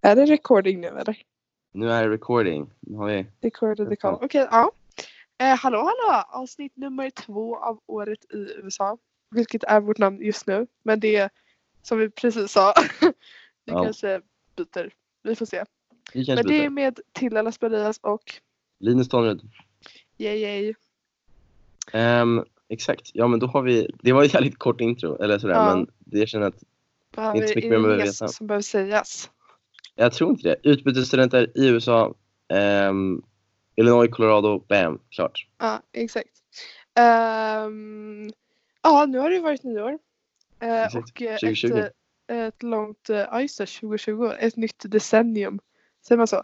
Är det recording nu eller? Nu är det recording. Nu har vi... Recorded the call. Okej, ja. Eh, hallå hallå! Avsnitt nummer två av året i USA. Vilket är vårt namn just nu. Men det som vi precis sa. vi Ja. kanske byter. Vi får se. Vi Men det är byter. med Tilla Lasperias och Linus Tonrud. yay yay. Ehm, exakt. Ja men då har vi... Det var ett jävligt kort intro. Eller sådär. Ja. Men det jag känner att... Behöver Inte så mycket mer behöver veta. som behöver sägas. Jag tror inte det. Utbytesstudenter i USA. ehm, Illinois, Colorado. Bam. Klart. Ja, exakt. Ehm, ja, nu har det varit nyår. Eh, Exakt. och eh, 2020. Ett, eh, ett långt, ja just det, 2020. Ett nytt decennium. Säger man så?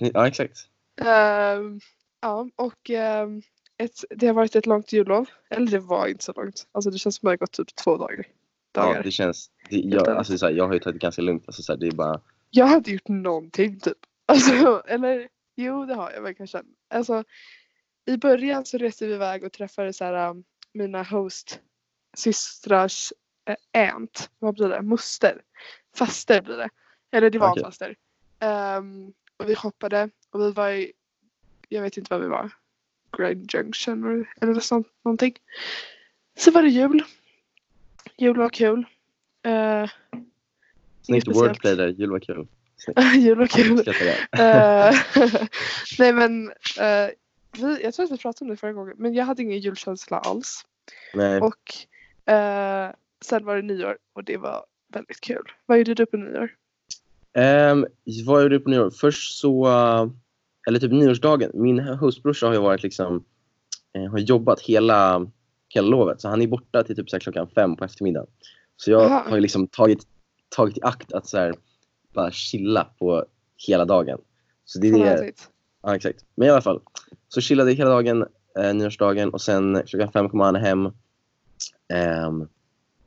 Ni? Ja exakt. Ehm, ja, och ehm, ett, det har varit ett långt jullov. Eller det var inte så långt. Alltså det känns som att det har gått typ två dagar. Ja, dagar. det känns... Det, jag, alltså, såhär, jag har ju tagit det ganska lugnt. Alltså, såhär, det är bara... Jag har inte gjort någonting typ. Alltså, eller jo det har jag väl kanske. Alltså, I början så reste vi iväg och träffade så här, um, mina host systrars äh, aunt. Vad blir det? Moster. Faster blir det. Eller det var en faster. Ehm, och vi shoppade och vi var i, jag vet inte var vi var. Grand Junction eller- sånt, någonting. Så var det jul. Jul var kul. Uh, Snyggt wordplay där. Jul var kul. jul var kul. Nej men eh, vi, jag tror att vi pratade om det förra gången men jag hade ingen julkänsla alls. Nej. Och eh, sen var det nyår och det var väldigt kul. Vad gjorde du på nyår? Um, vad gjorde du på nyår? Först så, uh, eller typ nyårsdagen. Min hostbrorsa har ju varit liksom, eh, har jobbat hela, hela lovet. Så han är borta till typ så klockan fem på eftermiddagen. Så jag Aha. har ju liksom tagit, tagit i akt att så här, bara chilla på hela dagen. Så det är det, ja exakt. Men i alla fall. Så chillade jag hela dagen, eh, nyårsdagen och sen klockan fem kom han hem. Ehm,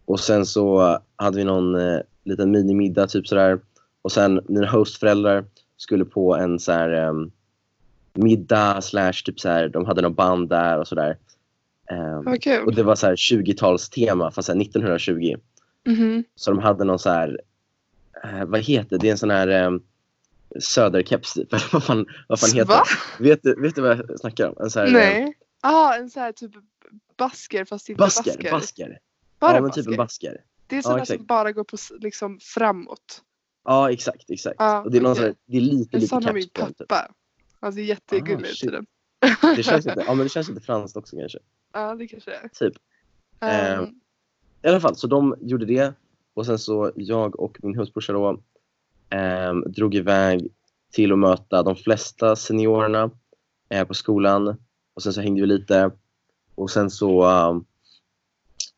och sen så hade vi någon eh, liten minimiddag typ sådär. Och sen mina hostföräldrar skulle på en så här ehm, middag slash typ så här, de hade någon band där och sådär. Vad kul. och det var så här 20-talstema fast så här 1920. Mhm. Så de hade någon så här, eh, vad heter det? Det är en sån här um, söderkeps typ. Vad fan, vad fan heter Va? det? Vet du, vet du vad jag snackar om? En så här, eh, Nej. Ah, en sån här typ basker fast inte basker. basker. Basker. Bara ja, men basker. typ en basker. Det är sådana exakt. som bara går på liksom framåt. Ja, exakt, exakt. Ja, och det är, någon så här, det är lite, lite sån har min keps typ. pappa. Alltså jättegullig Ah, till den. Det känns lite, ja men det känns lite franskt också kanske. Ja det kanske det är. Typ. Ehm, I alla fall, så de gjorde det. Och sen så jag och min hustbrorsa då ehm, drog iväg till att möta de flesta seniorerna eh, på skolan. Och sen så hängde vi lite. Och sen så ehm,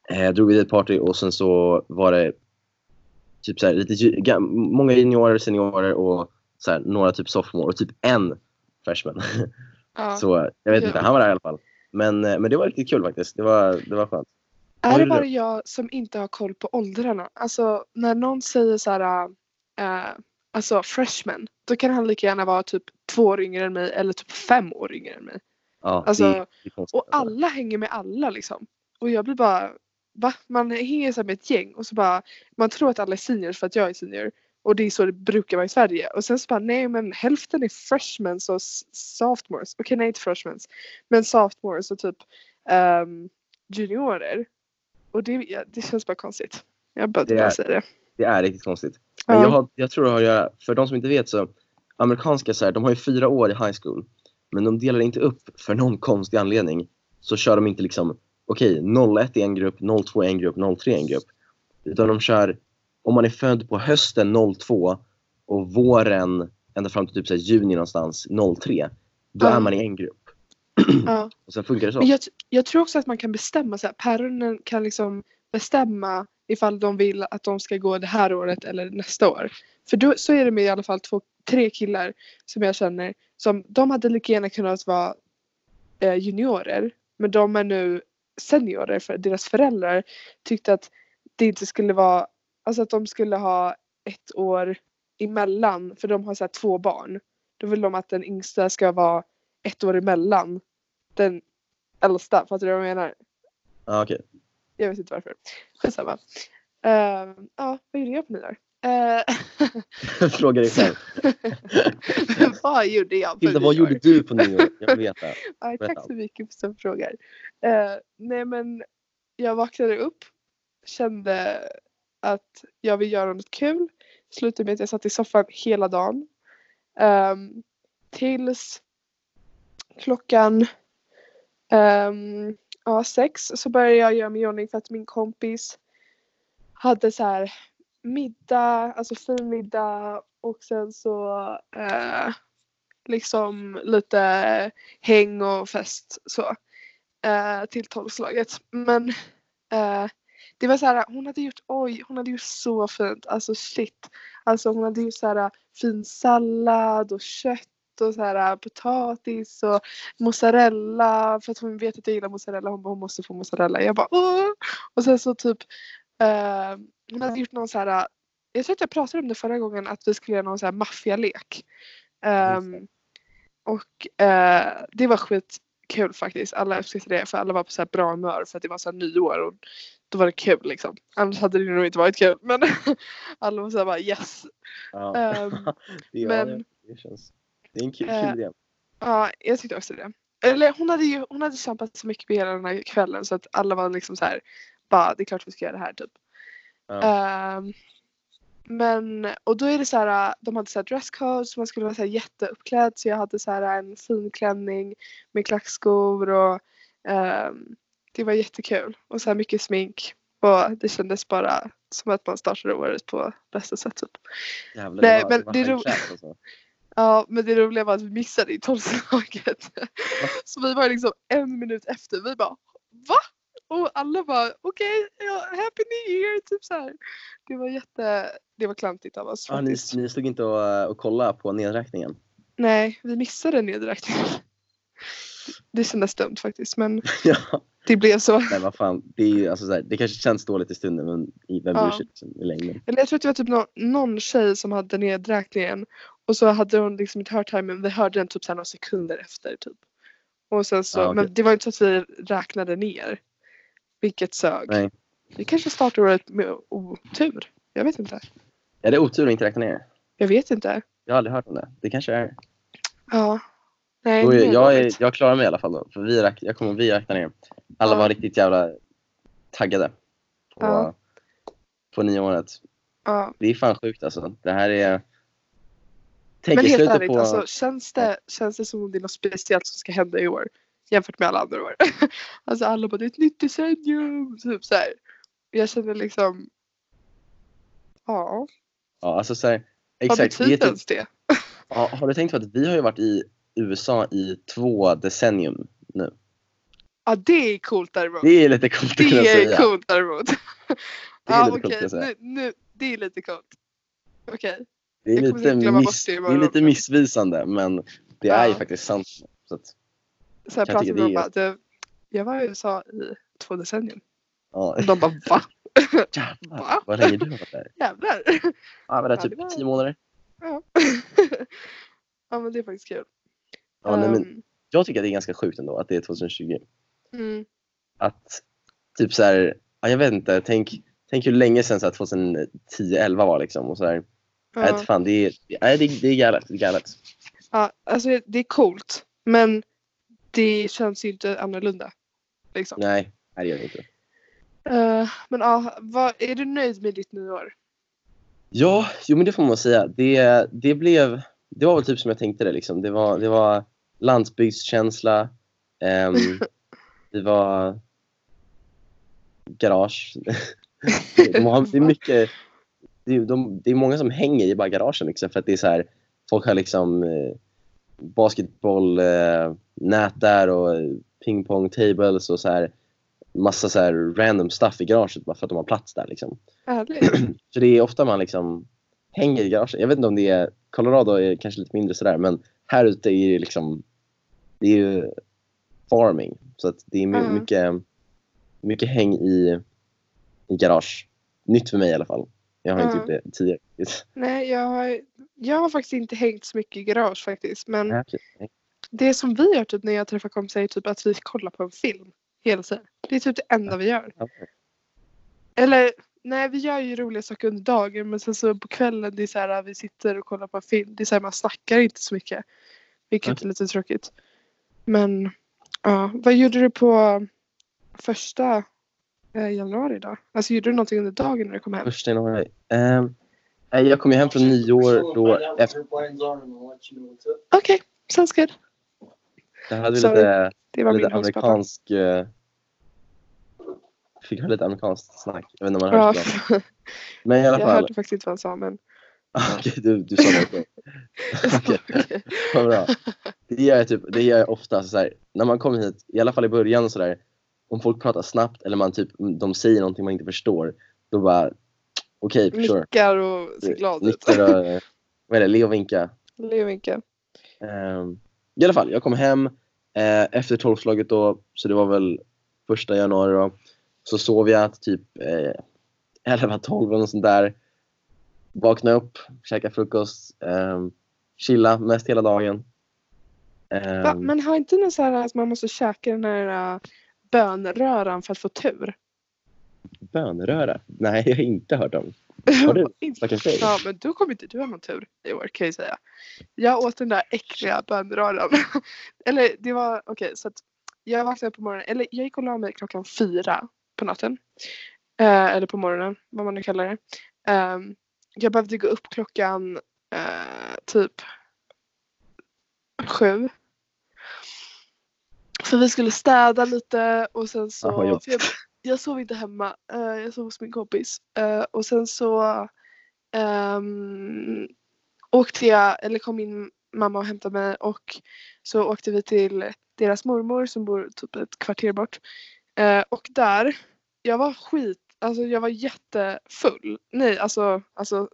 eh, drog vi till ett party och sen så var det typ så här, lite, många juniorer, seniorer och så här, några typ sophomore och typ en freshman. ja. Så jag vet inte, han var där i alla fall. Men, eh, men det var riktigt kul faktiskt. Det var, det var skönt. Är det bara jag som inte har koll på åldrarna? Alltså när någon säger så här, äh, alltså freshman, då kan han lika gärna vara typ två år yngre än mig eller typ fem år yngre än mig. Ja, Alltså, det, det. Och alla hänger med alla liksom. Och jag blir bara, va? Man hänger så med ett gäng och så bara, man tror att alla är seniors för att jag är senior. Och det är så det brukar vara i Sverige. Och sen så bara, nej men hälften är freshmen och sophomores. Okej, nej inte freshmen. Men sophomores och typ ehm, juniorer. Och det, det känns bara konstigt. Jag behövde Det bara är- säga det. Det är riktigt konstigt. Men Ja. jag, har, jag tror det har att göra, för de som inte vet så, amerikanska så här, de har ju fyra år i high school. Men de delar inte upp för någon konstig anledning. Så kör de inte liksom, okej, 01 är en grupp, 02 är en grupp, 03 är en grupp. Utan de kör, om man är född på hösten 02 och våren ända fram till typ så juni någonstans 03. Då Ja. är man i en grupp. Ja. Och sen funkar det så. Men jag, jag tror också att man kan bestämma så här, päronen kan liksom bestämma ifall de vill att de ska gå det här året eller nästa år. För då, så är det med i alla fall två, tre killar som jag känner som de hade lika gärna kunnat vara eh, juniorer men de är nu seniorer för deras föräldrar tyckte att det inte skulle vara, alltså att de skulle ha ett år emellan för de har så här två barn. Då vill de att den yngsta ska vara ett år emellan den äldsta. Fattar du vad jag menar? Ja, okej. Jag vet inte varför. Skitsamma. Uh, ja, vad gjorde jag på nyår? Uh, Fråga dig själv. vad gjorde jag på Hilda, vad nyår? gjorde du på nyår? Jag vill veta. Ja, tack så mycket för som frågar. Eh, nej men jag vaknade upp, kände att jag vill göra något kul. Slutade med att jag satt i soffan hela dagen. Ehm, tills klockan Um, ja, sex så började jag göra mig i ordning för att min kompis hade så här middag, alltså fin middag och sen så uh, liksom lite häng och fest så. uh, till tolvslaget. Men uh, det var så här, hon hade gjort, oj, hon hade gjort så fint. Alltså shit. Alltså hon hade gjort så här fin sallad och kött och så här potatis och mozzarella för att hon vet att jag gillar mozzarella. Hon bara hon måste få mozzarella. Jag bara åh! Och sen så typ eh, hon hade gjort någon så här jag tror att jag pratade om det förra gången att vi skulle göra någon så här maffialek. Um, och eh, det var skitkul faktiskt. Alla uppskattade det för alla var på så här bra humör för att det var så här nyår och då var det kul liksom. Annars hade det nog inte varit kul men alla var så här bara yes. Ja. Ehm, ja, men- det, det känns... Det är en kul, Eh, kul idé. Ja, jag tyckte också det. Eller hon hade ju hon hade kämpat så mycket med hela den här kvällen så att alla var liksom så här bara det är klart vi ska göra det här typ. Ja. Ehm, men och då är det så här, de hade så här dresscode så man skulle vara så här jätteuppklädd så jag hade så här en fin klänning med klackskor och ehm, det var jättekul och så här mycket smink och det kändes bara som att man startade året på bästa sätt typ. Jävlar, nej, det var, men det var det ro- alltså. Ja men det roliga var att vi missade i tolvslaget. så vi var liksom en minut efter. Vi bara va? Och alla bara okej, ja, happy new year typ så här. Det var jätte, det var klantigt av oss Ja, ni, ni stod inte och, eh, och kollade på nedräkningen? Nej, vi missade nedräkningen. Det kändes dumt faktiskt men ja. det blev så. Nej, vad fan. Det, är, alltså, så här, det kanske känns dåligt i stunden men i- vem bryr sig liksom, i längden? Eller jag tror att det var typ någon, någon tjej som hade nedräkningen och så hade hon liksom inte hört här men vi hörde den typ så några sekunder efter typ. Och sen så, Ja, okej. men det var inte så att vi räknade ner. Vilket sög. Nej. Vi kanske startar året med otur. Jag vet inte. Är det otur att inte räkna ner? Jag vet inte. Jag har aldrig hört om det. Det kanske är. Ja. Nej, det är jag, är, jag klarar mig i alla fall då. För vi räk, jag kommer vi räkna ner. Alla Ja. var riktigt jävla taggade på, Ja. på nyåret. Ja. Det är fan sjukt alltså. Det här är... Tänk Men helt ärligt, på... alltså, känns, det, känns det som om det är något speciellt som ska hända i år? Jämfört med alla andra år. alltså alla bara det är ett nytt decennium. Typ så här. Jag känner liksom. Ja, Ja, alltså så här, exakt. Är betyder typ, ens det? ja, har du tänkt på att vi har ju varit i USA i två decennium nu? Ja det är coolt däremot. Det är lite coolt att kunna Det är säga. coolt däremot. Det är ja lite coolt, okej, säga. nu, nu, det är lite coolt. Okej. Det är lite, miss, det är lite missvisande men det är ju Ja. faktiskt sant. Så att, Jag pratade dem det bara, det, jag var i USA i två decennier. ja. De bara va? Jävlar, Va? vad länge du har varit där. Jävlar. Ja, men det är Ja, typ det var- tio månader. Ja. ja men det är faktiskt kul. Ja, nej, men Ehm, jag tycker att det är ganska sjukt ändå att det är 2020. mm, Att typ så här, ja, jag vet inte, tänk, tänk hur länge sedan så här 2010-11 var liksom. Och så här, ja. fan, det är, nej, det, är- det är galet. Det är galet. ja, alltså det är coolt. Men det känns ju inte annorlunda. Liksom. Nej, det gör det inte. Eh, men ja, vad, är du nöjd med ditt nyår? Ja, jo men det får man säga. Det, det blev, det var väl typ som jag tänkte det liksom. Det var, det var landsbygdskänsla. ehm, det var garage. Det är mycket, det är, de, det är många som hänger i bara garagen liksom för att det är så här, folk har liksom eh, basketboll, eh, där och pingpong tables och så här massa så här random stuff i garaget bara för att de har plats där liksom. Så det är ofta man liksom hänger i garaget. Jag vet inte om det är, Colorado är kanske lite mindre sådär men här ute är det liksom, det är ju farming. Så att det är Mm. mycket, mycket häng i, i garage. Nytt för mig i alla fall. Jag har inte Mm. gjort det tidigare. Nej, jag har, jag har faktiskt inte hängt så mycket i garage faktiskt. Men Nej, okej. det som vi gör typ när jag träffar kompisar är typ att vi kollar på en film hela tiden. Det är typ det enda vi gör. Ja. Eller nej vi gör ju roliga saker under dagen men sen så på kvällen det är så här vi sitter och kollar på en film. Det är så här man snackar inte så mycket. Vilket Okej. är lite tråkigt. Men ja, vad gjorde du på första januari då? Alltså gjorde du någonting under dagen när du kom hem? Första januari. Nej, jag kom ju hem från nyår då efter, Okej, sounds good. jag hade Sorry, lite, lite amerikansk eh, fick höra lite amerikanskt snack. Jag vet inte om man har Ja, det. Men i alla jag fall. hörde faktiskt inte vad han sa men. Okej, du, du sa det. Okej. Vad bra. Det gör jag, typ, det gör jag ofta. Så här, när man kommer hit, i alla fall i början och sådär. Om folk pratar snabbt eller man typ, de säger någonting man inte förstår. Då bara, okej, sure. Nickar och ser glad ut. Nickar och, eh, vad är det, le och vinka. Le och vinka. Ehm, I alla fall, jag kom hem eh, efter tolvslaget då, så det var väl första januari då. Så sov jag till typ eh, 11-12 eller sånt där. Vakna upp, käka frukost, ehm, chilla mest hela dagen. Ehm, Va? Men har inte någon så här att man måste käka den här uh, bönröran för att få tur? Bönröra? Nej, jag har inte hört om. Har du? Ja men då kommer inte du ha någon tur i år kan jag säga. Jag åt den där äckliga bönröran. eller det var okej så att jag vaknade på morgonen, eller jag gick och la mig klockan fyra på natten. Eh, eller på morgonen, vad man nu kallar det. Ehm, jag behövde gå upp klockan eh, typ sju. För vi skulle städa lite och sen så. För jag, jag sov inte hemma. eh, jag sov hos min kompis. Eh, och sen så ehm, åkte jag, eller kom min mamma och hämtade mig och så åkte vi till deras mormor som bor typ ett kvarter bort. Eh, och där, jag var skit, alltså jag var jättefull. Nej alltså, alltså,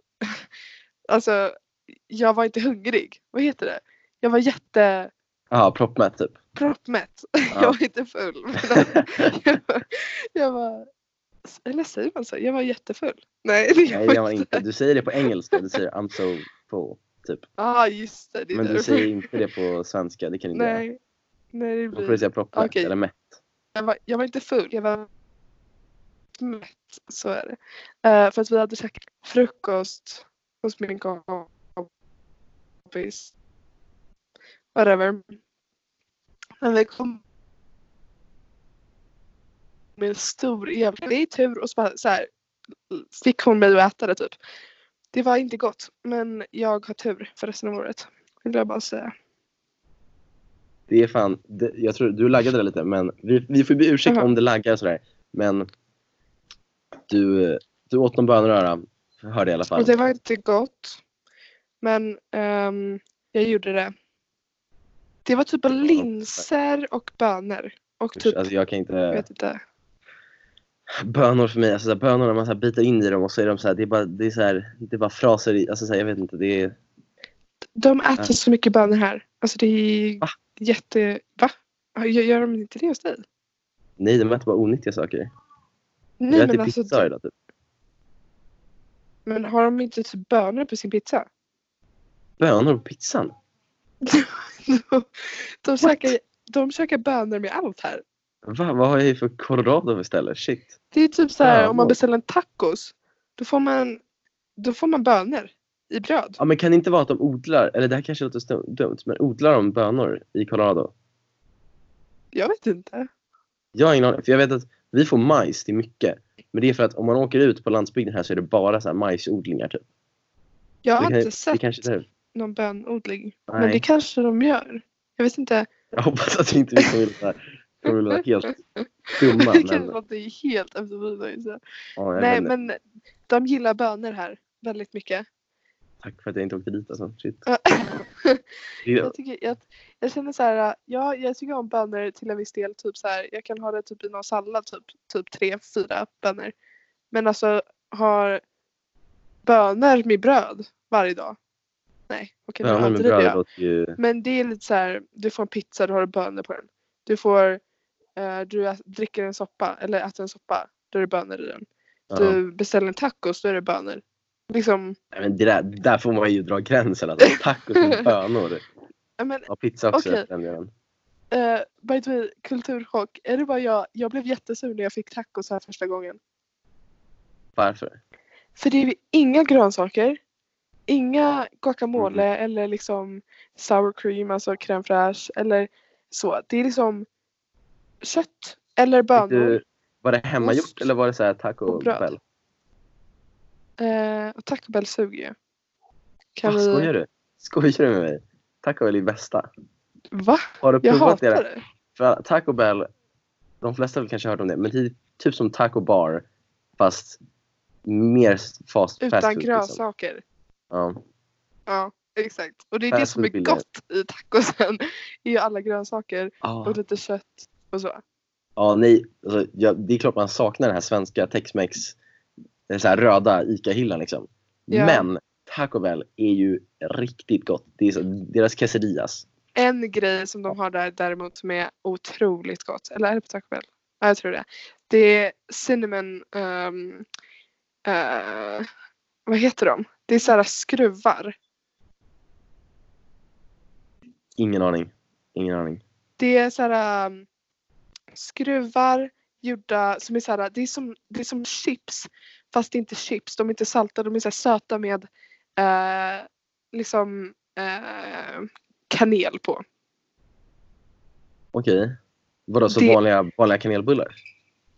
alltså jag var inte hungrig. Vad heter det? Jag var jätte Ja, proppmätt typ. proppmätt. Ja. Jag var inte full. Jag, var, jag var, eller säger man så? Jag var jättefull. Nej, det Nej, jag var inte. Du säger det på engelska, du säger I'm so full, typ. ah, just det. det Men du därför. säger inte det på svenska, det kan du inte göra. Nej. Nej, det Då får du blir... säga proppmätt Okej. eller mätt. jag, var, jag var inte full, jag var mätt. Så är det. Eh, för att vi hade käkat frukost hos min kompis. Whatever. Men vi kom med en stor jävla det är tur och så, bara, så här, fick hon mig att äta det typ. Det var inte gott men jag har tur för resten av året. Vill jag bara säga. Det är fan, det, jag tror du laggade det lite men vi, vi får be ursäkt Jaha. om det laggar sådär. Men du, du åt någon bönröra, hörde jag i alla fall. Och det var inte gott. Men ehm, jag gjorde det. Det var typ linser och bönor. Och typ, Alltså jag kan jag inte, vet inte. bönor för mig, alltså så här, bönor när man så biter in i dem och så är de så här, det är bara, det är så här, det är bara fraser i, alltså så här, jag vet inte, det är, De äter Ja. så mycket bönor här. Alltså det är Va? jätte... Va? Gör, de inte det hos dig? nej de äter bara onyttiga saker. Nej jag äter men alltså. pizza idag typ. Men har de inte typ bönor på sin pizza? Bönor på pizzan? de, käkar, de käkar bönor med allt här. Va, vad har jag för Colorado för ställe? Shit. Det är typ så här om man beställer en tacos. Då får man, då får man bönor i bröd. Ja men kan det inte vara att de odlar, eller det här kanske låter dumt, men odlar de bönor i Colorado? Jag vet inte. Jag har ingen aning, för jag vet att vi får majs till mycket. Men det är för att om man åker ut på landsbygden här så är det bara så här majsodlingar typ. Jag har det, kan, inte det sett kanske det är. Någon bönodling. Men Nej. det kanske de gör. Jag vet inte. Jag hoppas att vi inte vi kommer låta helt dumma. det kan Men, låta helt efterblivet. ja, Nej men de gillar bönor här väldigt mycket. Tack för att jag inte åkte dit alltså. Shit. Jag, tycker, jag, jag känner så här, ja jag tycker om bönor till en viss del. Typ så här, jag kan ha det typ i någon sallad, typ, typ tre, fyra bönor. Men alltså har bönor med bröd varje dag? Nej, okej bönor med överdriver bröd låter ju... Men det är lite så här, du får en pizza, du har bönor på den. Du får, eh, du dricker en soppa eller äter en soppa, då är det bönor i den. Ja. Du beställer en tacos, då är det bönor. Liksom, Nej, men det där, där får man ju dra gränsen. Alltså. Tacos med bönor. ja, men Ja, pizza också. Delen. Uh, by the way, kulturchock. Är det bara jag? Jag blev jättesur när jag fick tacos här första gången. Varför? För det är inga grönsaker. Inga guacamole eller liksom sour cream, alltså crème fraîche eller så. Det är liksom kött eller bönor. Du, var det hemmagjort Ost eller var det så här taco. Bell? Eh, Taco Bell suger ju. Kan Va, vi... Skojar du? Skojar du med mig? Taco Bell är bästa. Va? Har du Jag provat hatar det? det. För Taco Bell, de flesta har kanske hört om det, men det är typ som Taco Bar fast mer fast, fast Utan food. Liksom. Ja. Ja, exakt. Och det är det som är gott i tacosen. är ju alla grönsaker Ah. och lite kött och så. Ja, nej. Alltså, ja, det är klart man saknar den här svenska Tex-Mex, den så här röda ICA-hyllan liksom. Ja. Men Taco Bell är ju riktigt gott. Det är så, deras quesadillas. En grej som de har där däremot som är otroligt gott. Eller är det på Taco Bell? Ja, jag tror det. Det är cinnamon... ehm, eh, vad heter de? Det är så här skruvar. Ingen aning. Ingen aning. Det är så här um, skruvar gjorda som är så här, det är som, det är som chips fast det är inte chips. De är inte salta, de är så söta med eh, liksom eh, kanel på. Okej. Vadå, så Det- vanliga, vanliga kanelbullar?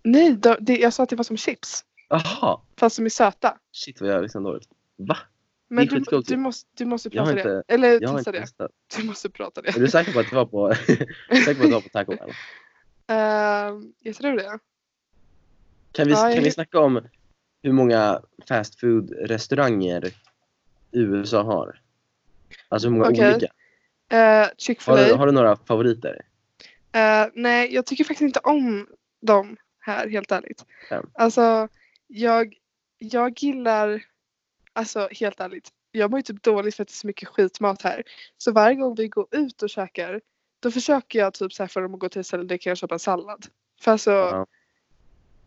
Nej, de, det, jag sa att det var som chips Jaha! fast de är söta. Shit vad jag liksom dåligt. Va? Men är du, du, måste, du måste prata det. inte- Eller Jag har testa det. testat. Du måste prata Är det. du säker på att det var på, säker på att det var på Taco Bell? Uh, jag tror det. Kan vi, Ja, jag kan vi snacka om hur många fast food restauranger USA har? Alltså hur många Okej. olika? Uh, Har du, har du några favoriter? Eh, nej, jag tycker faktiskt inte om dem här, helt ärligt. Ja. Alltså, jag, jag gillar, alltså helt ärligt, jag mår ju typ dåligt för att det är så mycket skitmat här. Så varje gång vi går ut och käkar, då försöker jag typ så här för att gå till ett ställe där kan jag köpa en sallad. För alltså, Ja.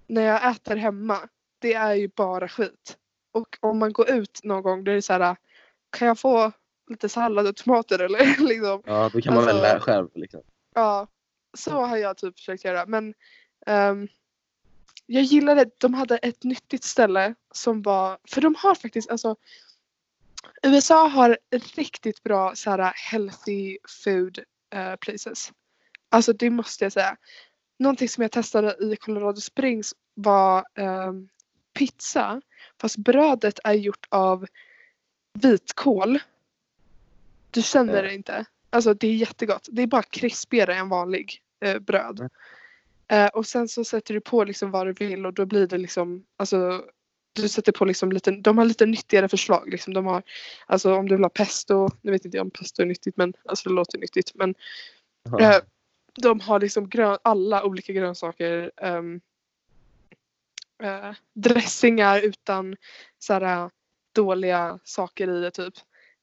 när jag äter hemma, det är ju bara skit. Och om man går ut någon gång, då är det så här, kan jag få lite sallad och tomater eller liksom? ja, då kan man Alltså- välja själv. Liksom. Ja, så har jag typ försökt göra. Men ehm, jag gillade, de hade ett nyttigt ställe som var, för de har faktiskt, alltså USA har riktigt bra så här healthy food eh, places. Alltså det måste jag säga. Någonting som jag testade i Colorado Springs var ehm, pizza. Fast brödet är gjort av vitkål. Du känner det inte. Alltså det är jättegott. Det är bara krispigare än vanlig eh, bröd. Eh, och sen så sätter du på liksom vad du vill och då blir det liksom, alltså du sätter på liksom lite, de har lite nyttigare förslag. Liksom. De har, alltså om du vill ha pesto, nu vet inte jag om pesto är nyttigt men alltså det låter nyttigt. Men eh, de har liksom grön, alla olika grönsaker. ehm, eh, dressingar utan så här, dåliga saker i det typ.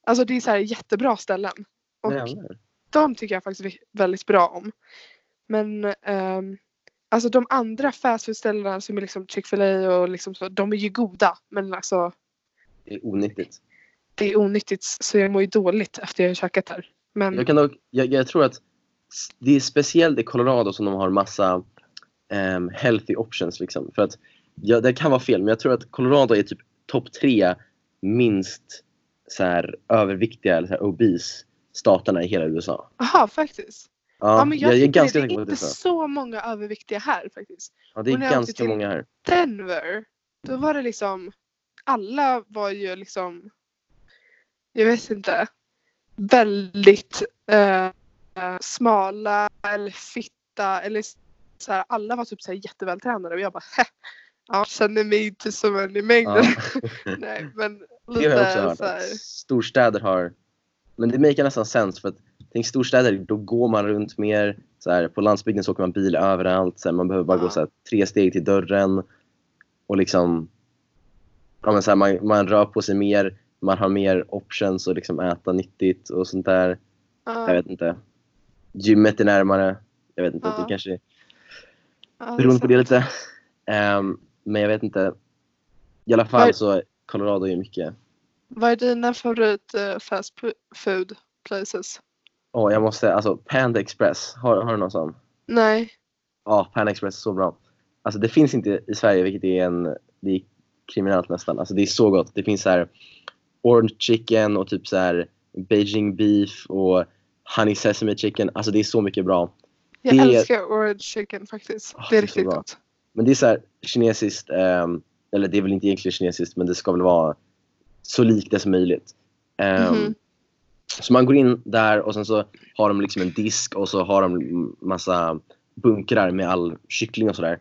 Alltså det är så här jättebra ställen. Och Jävlar. de tycker jag faktiskt vä- väldigt bra om. Men ehm, alltså de andra fastfoodställena som är liksom Chick-fil-A och liksom så, de är ju goda. Men alltså Det är onyttigt. det är onyttigt så jag mår ju dåligt efter jag har käkat här. Men Jag, kan dock, jag, jag tror att det är speciellt i Colorado som de har massa ehm, healthy options. Liksom. För att, ja, det kan vara fel, men jag tror att Colorado är typ topp tre minst så här, överviktiga eller så här, obese staterna i hela USA. aha faktiskt. Ja, Ja, men jag, jag, är ganska det är inte så. så många överviktiga här faktiskt. Ja, det är ganska många här. Denver, då var det liksom alla var ju liksom jag vet inte väldigt eh, smala eller fitta eller så här, alla var typ så här jättevältränade och jag bara "Hä, jag känner mig inte som en i mängden. Ja. Nej men Det har jag också lite hört. storstäder har... Men det makar nästan sens för att tänk storstäder, då går man runt mer. Så här, på landsbygden så åker man bil överallt. Så här, man behöver bara gå så här, tre steg till dörren. Och liksom... Ja, men så här, man, man rör på sig mer. Man har mer options att liksom äta nyttigt och sånt där. ja, Jag vet inte. Gymmet är närmare. Jag vet inte. Det kanske beroende på det lite. Ehm, men jag vet inte. I alla fall Vad- så Colorado är mycket Vad är dina favorit eh, fast food places? Åh, jag måste, alltså Panda Express, har, har du någon sån? Nej. Ja, Panda Express är så bra. Alltså det finns inte i Sverige, vilket är en, det är kriminellt nästan. Alltså det är så gott. Det finns så här orange chicken och typ så här Beijing beef och honey sesame chicken. Alltså det är så mycket bra. Jag Det- älskar orange chicken faktiskt. Ah, det är riktigt bra. gott. Men det är så här kinesiskt, ehm, eller det är väl inte egentligen kinesiskt men det ska väl vara så likt det som möjligt. Ehm, Mhm. Så man går in där och sen så har de liksom en disk och så har de massa bunkrar med all kyckling och sådär.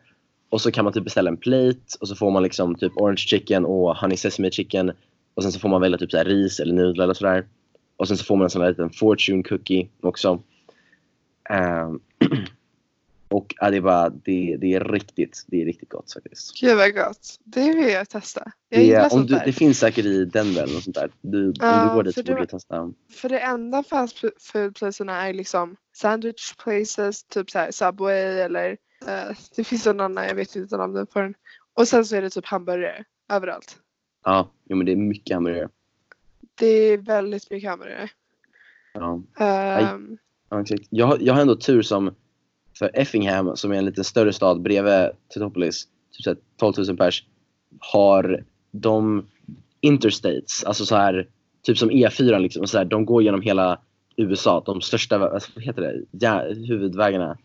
Och så kan man typ beställa en plate och så får man liksom typ orange chicken och honey sesame chicken. Och sen så får man välja typ så här ris eller nudlar eller sådär. Och sen så får man en sån här liten fortune cookie också. Um, och ja, det är bara, det, det är riktigt, det är riktigt gott faktiskt. Gud vad gott. Det vill jag testa. Jag Det, gillar om sånt du, där. det finns säkert i Denver eller sånt där. Du, om Ja, du går dit så borde du testa. För det enda fast food placerna är liksom sandwich places, typ så Subway eller eh, det finns en annan, jag vet inte namnet på den. Och sen så är det typ hamburgare överallt. Ja, jo, men det är mycket hamburgare. Det är väldigt mycket hamburgare. Ja. Ja, exakt. Jag, jag har ändå tur som för Effingham som är en lite större stad bredvid Tetopolis, typ så här 12 000 pers, har de interstates, alltså så här typ som E4 liksom, så här, de går genom hela USA, de största, vad heter det, ja, huvudvägarna.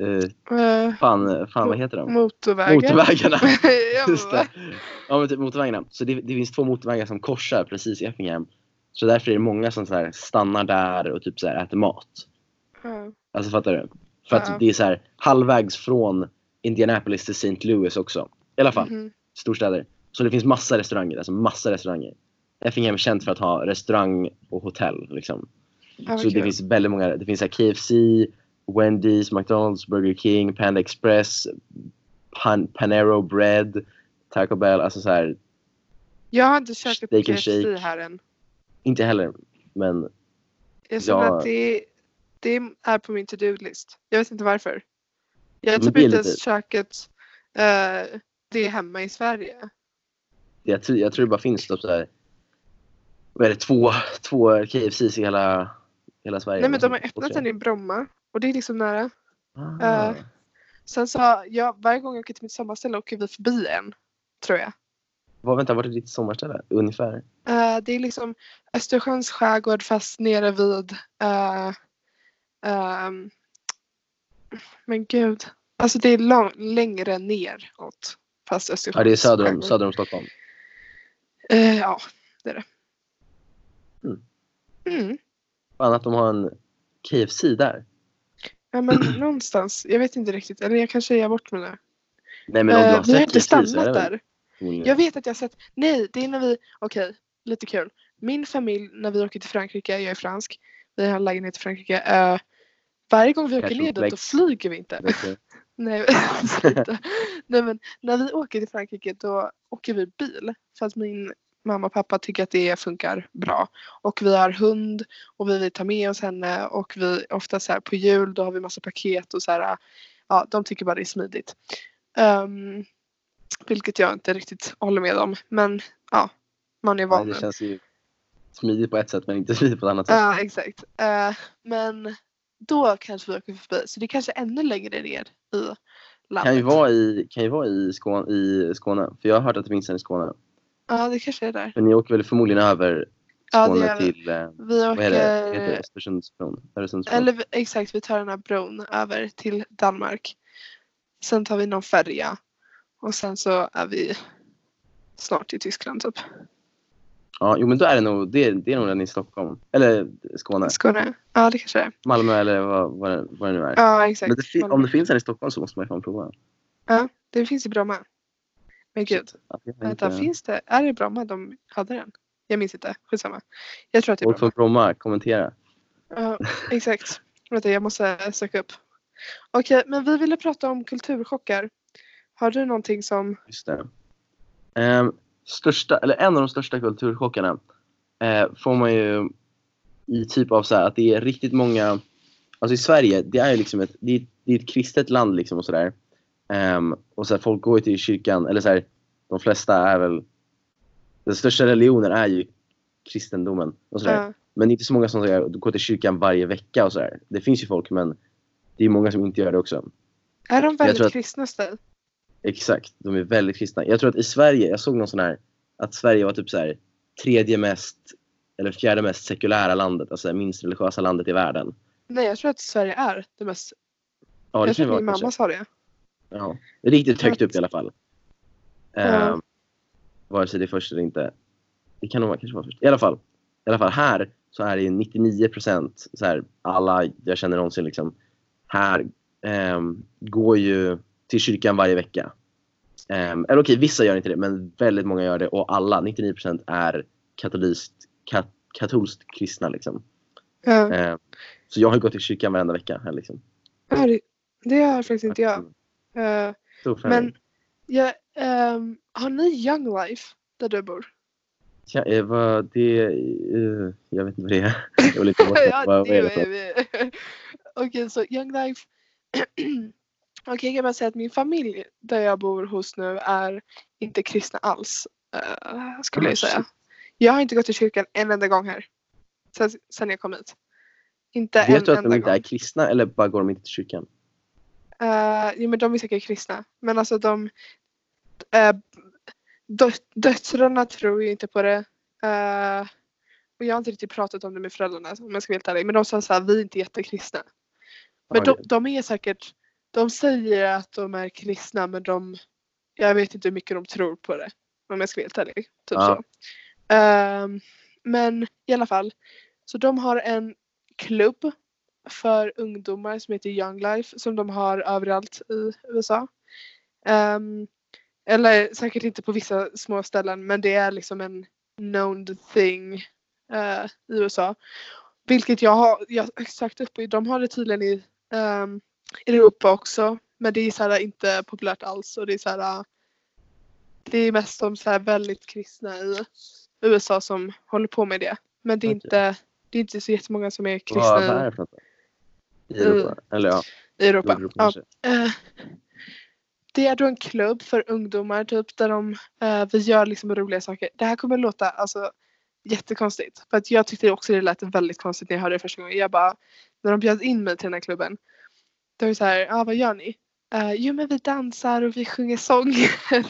Uh, fan, fan, vad heter de? motorvägar. Motorvägarna. Just det. Ja, men typ motorvägarna. Så det, det finns två motorvägar som korsar precis i Effingham. Så därför är det många som så här stannar där och typ så här äter mat. Ja. Alltså fattar du? För att Ja. det är så här halvvägs från Indianapolis till St. Louis också. I alla fall, Mhm. storstäder. Så det finns massa restauranger, alltså massa restauranger. Effingham är känt för att ha restaurang och hotell liksom. Ja, så det finns väldigt många, det finns här KFC, Wendy's, McDonalds, Burger King, Panda Express, Pan, Panero Bread, Taco Bell, alltså så här, Jag har inte käkat and KFC här än. inte heller, men Jag känner Ja. att det, det är på min to-do-list. Jag vet inte varför. Jag har typ det är inte ens käkat eh, det hemma i Sverige. jag, tror- jag tror det bara finns typ så här, vad är det, två, två KFCs i hela, hela Sverige. Nej men de har öppnat den i Bromma och det är liksom nära. Ah. Eh, Sen så jag, varje gång jag åker till mitt sommarställe åker vi förbi en. Tror jag. Vad, vänta, vart är ditt sommarställe? Ungefär? Eh, det är liksom Östersjöns skärgård fast nere vid eh, ehm, Men gud. Alltså det är lång, längre neråt. Fast Östersjöns Ja, det är söder om, söder om Stockholm. Eh, ja, det är det. Mm. Mm. Fan att de har en KFC där. Ja men någonstans. Jag vet inte riktigt. Eller jag kanske är bort med det. Nej men om du Eh, har vi har sett inte KFC så är stannat där. förmodligen- Jag vet att jag har sett. Nej, det är när vi. Okej, lite kul. Min familj när vi åker till Frankrike. Jag är fransk. Vi har en lägenhet i Frankrike. eh, varje gång vi åker ner då flyger vi inte. Nej. Nej men när vi åker till Frankrike då åker vi bil. För att min mamma och pappa tycker att det funkar bra. Och vi har hund och vi vill ta med oss henne och vi ofta så här på jul då har vi massa paket och så här. Ja, de tycker bara det är smidigt. Ehm, vilket jag inte riktigt håller med om. Men ja, man är Nej, van. det nu. känns ju smidigt på ett sätt men inte smidigt på ett annat sätt. Ja, exakt. Eh, men då kanske vi åker förbi. Så det är kanske ännu längre ner i landet. Kan ju vara i, kan ju vara i, Skåne, i Skåne. För jag har hört att det finns en i Skåne. Ja, det kanske är där. Men ni åker väl förmodligen över Ja, Skåne vi. till, eh, Vi vad är det? Vad heter det? åker, Östersundsbron? Öresundsbron? eller exakt, vi tar den här bron över till Danmark. Sen tar vi någon färja. Och sen så är vi snart i Tyskland typ. Ja, jo men då är det nog, det, det är nog den i Stockholm. Eller Skåne. Skåne. Ja, det kanske är. Malmö eller vad, vad, det, vad det nu är. Ja, exakt. men det, om det finns en i Stockholm så måste man ju fan prova. Ja, det finns i Bromma. Men gud, vänta, inte- finns det? Är det Bromma de hade den? Jag minns inte. Skitsamma. Jag tror att det är Folk Bromma. från Bromma, kommentera. Ja, exakt. Vänta, jag måste söka upp. Okej, men vi ville prata om kulturchockar. Har du någonting som... Just det. Ehm, största, eller en av de största kulturchockarna eh, får man ju i typ av så här att det är riktigt många, alltså i Sverige, det är ju liksom ett, det är, det är ett kristet land liksom och sådär. Ehm, och så här, folk går ju till kyrkan, eller så här, de flesta är väl, den största religionen är ju kristendomen och sådär. Ja, Men det är inte så många som så går till kyrkan varje vecka och sådär. Det finns ju folk men det är många som inte gör det också. är de väldigt kristna dig? Exakt, de är väldigt kristna. Jag tror att i Sverige, jag såg någon sån här, att Sverige var typ så här tredje mest, eller fjärde mest sekulära landet, alltså det minst religiösa landet i världen. Nej jag tror att Sverige är det mest. Ja, det jag tror att min mamma kanske. sa det. Ja, riktigt högt upp i alla fall. Ja. Ehm, vare sig det är först eller inte. Det kan nog vara- kanske vara först. I alla fall, i alla fall här så är det 99 procent alla jag känner någonsin liksom här ehm, går ju till kyrkan varje vecka. Um, eller okej, vissa gör inte det, men väldigt många gör det och alla, 99 procent är katoliskt, kat, katolskt kristna liksom. Ja. Ehm, så jag har gått till kyrkan varenda vecka här liksom. Ja, det, det har faktiskt inte jag. Eh, förändring. men ja, ehm, har ni Young Life där du bor? Ja, eh, vad det... eh, jag vet inte vad det är. Jag var lite borta. vad, vad är det det Okej, så Young Life. Okej, jag kan bara säga att min familj där jag bor hos nu är inte kristna alls. eh, skulle jag säga. Jag har inte gått till kyrkan en enda gång här. Sen, sen jag kom hit. Inte Vet en du att de inte gång. är kristna eller bara går de inte till kyrkan? Uh, jo men de är säkert kristna. Men alltså de uh, dö döttrarna tror ju inte på det. Eh, och jag har inte riktigt pratat om det med föräldrarna om jag ska vara helt ärlig. Men de sa såhär, vi är inte jättekristna. Men Ja, de, de är säkert, de säger att de är kristna men de, jag vet inte hur mycket de tror på det. Om jag ska vara helt ärlig. Typ Ja. så. Ehm, men i alla fall. Så de har en klubb för ungdomar som heter Young Life som de har överallt i USA. Ehm, eller säkert inte på vissa små ställen men det är liksom en known thing eh, i USA. Vilket jag har, jag sökt upp de har det tydligen i ehm, Europa också. Men det är så här inte populärt alls och det är så här det är mest som så här väldigt kristna i USA som håller på med det. Men det är Okej. inte det är inte så jättemånga som är kristna vad är i, det för något? I Europa? Eller ja, i Europa. Europa Ja. Eh, det är då en klubb för ungdomar typ där de, eh, vi gör liksom roliga saker. Det här kommer låta alltså jättekonstigt. För att jag tyckte också det lät väldigt konstigt när jag hörde det första gången. Jag bara, när de bjöd in mig till den här klubben. Då är det så här, ja vad gör ni? Uh, jo men vi dansar och vi sjunger sånger.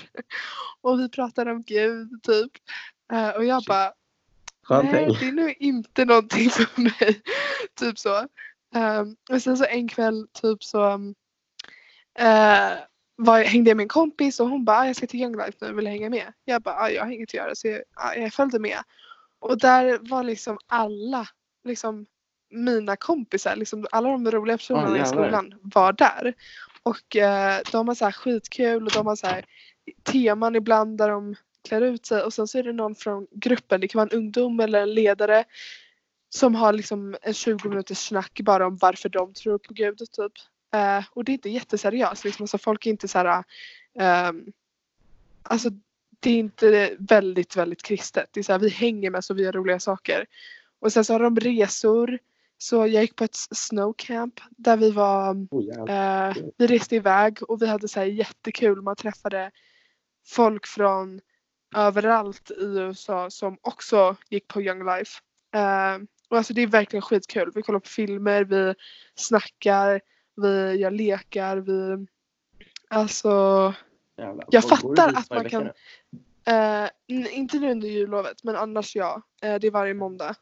och vi pratar om Gud typ. Eh, och jag bara, Nej, det är nog inte någonting för mig. typ så. Um, och sen så en kväll typ så um, eh, var, hängde jag med en kompis och hon bara "Ah, jag ska till Young Life nu, vill du hänga med? Jag bara "Ah, jag har inget att göra så jag, ah, jag följde med. Och där var liksom alla liksom mina kompisar, liksom alla de roliga personerna i jävlar. skolan var där. Och eh, de har så här skitkul och de har så här teman ibland där de klär ut sig och sen så är det någon från gruppen, det kan vara en ungdom eller en ledare som har liksom en 20 minuters snack bara om varför de tror på Gud typ. Eh, och det är inte jätteseriöst liksom, alltså folk är inte så här ehm, alltså det är inte väldigt väldigt kristet. Det är så här, vi hänger med så vi gör roliga saker. Och sen så har de resor. Så jag gick på ett snowcamp där vi var Oh. Eh, vi reste iväg och vi hade så här jättekul. Man träffade folk från överallt i USA som också gick på Young Life. Eh, och alltså det är verkligen skitkul. Vi kollar på filmer, vi snackar, vi gör lekar, vi... Alltså... Jävlar. jag fattar att man kan- Eh, inte nu under jullovet men annars ja. Eh, det är varje måndag.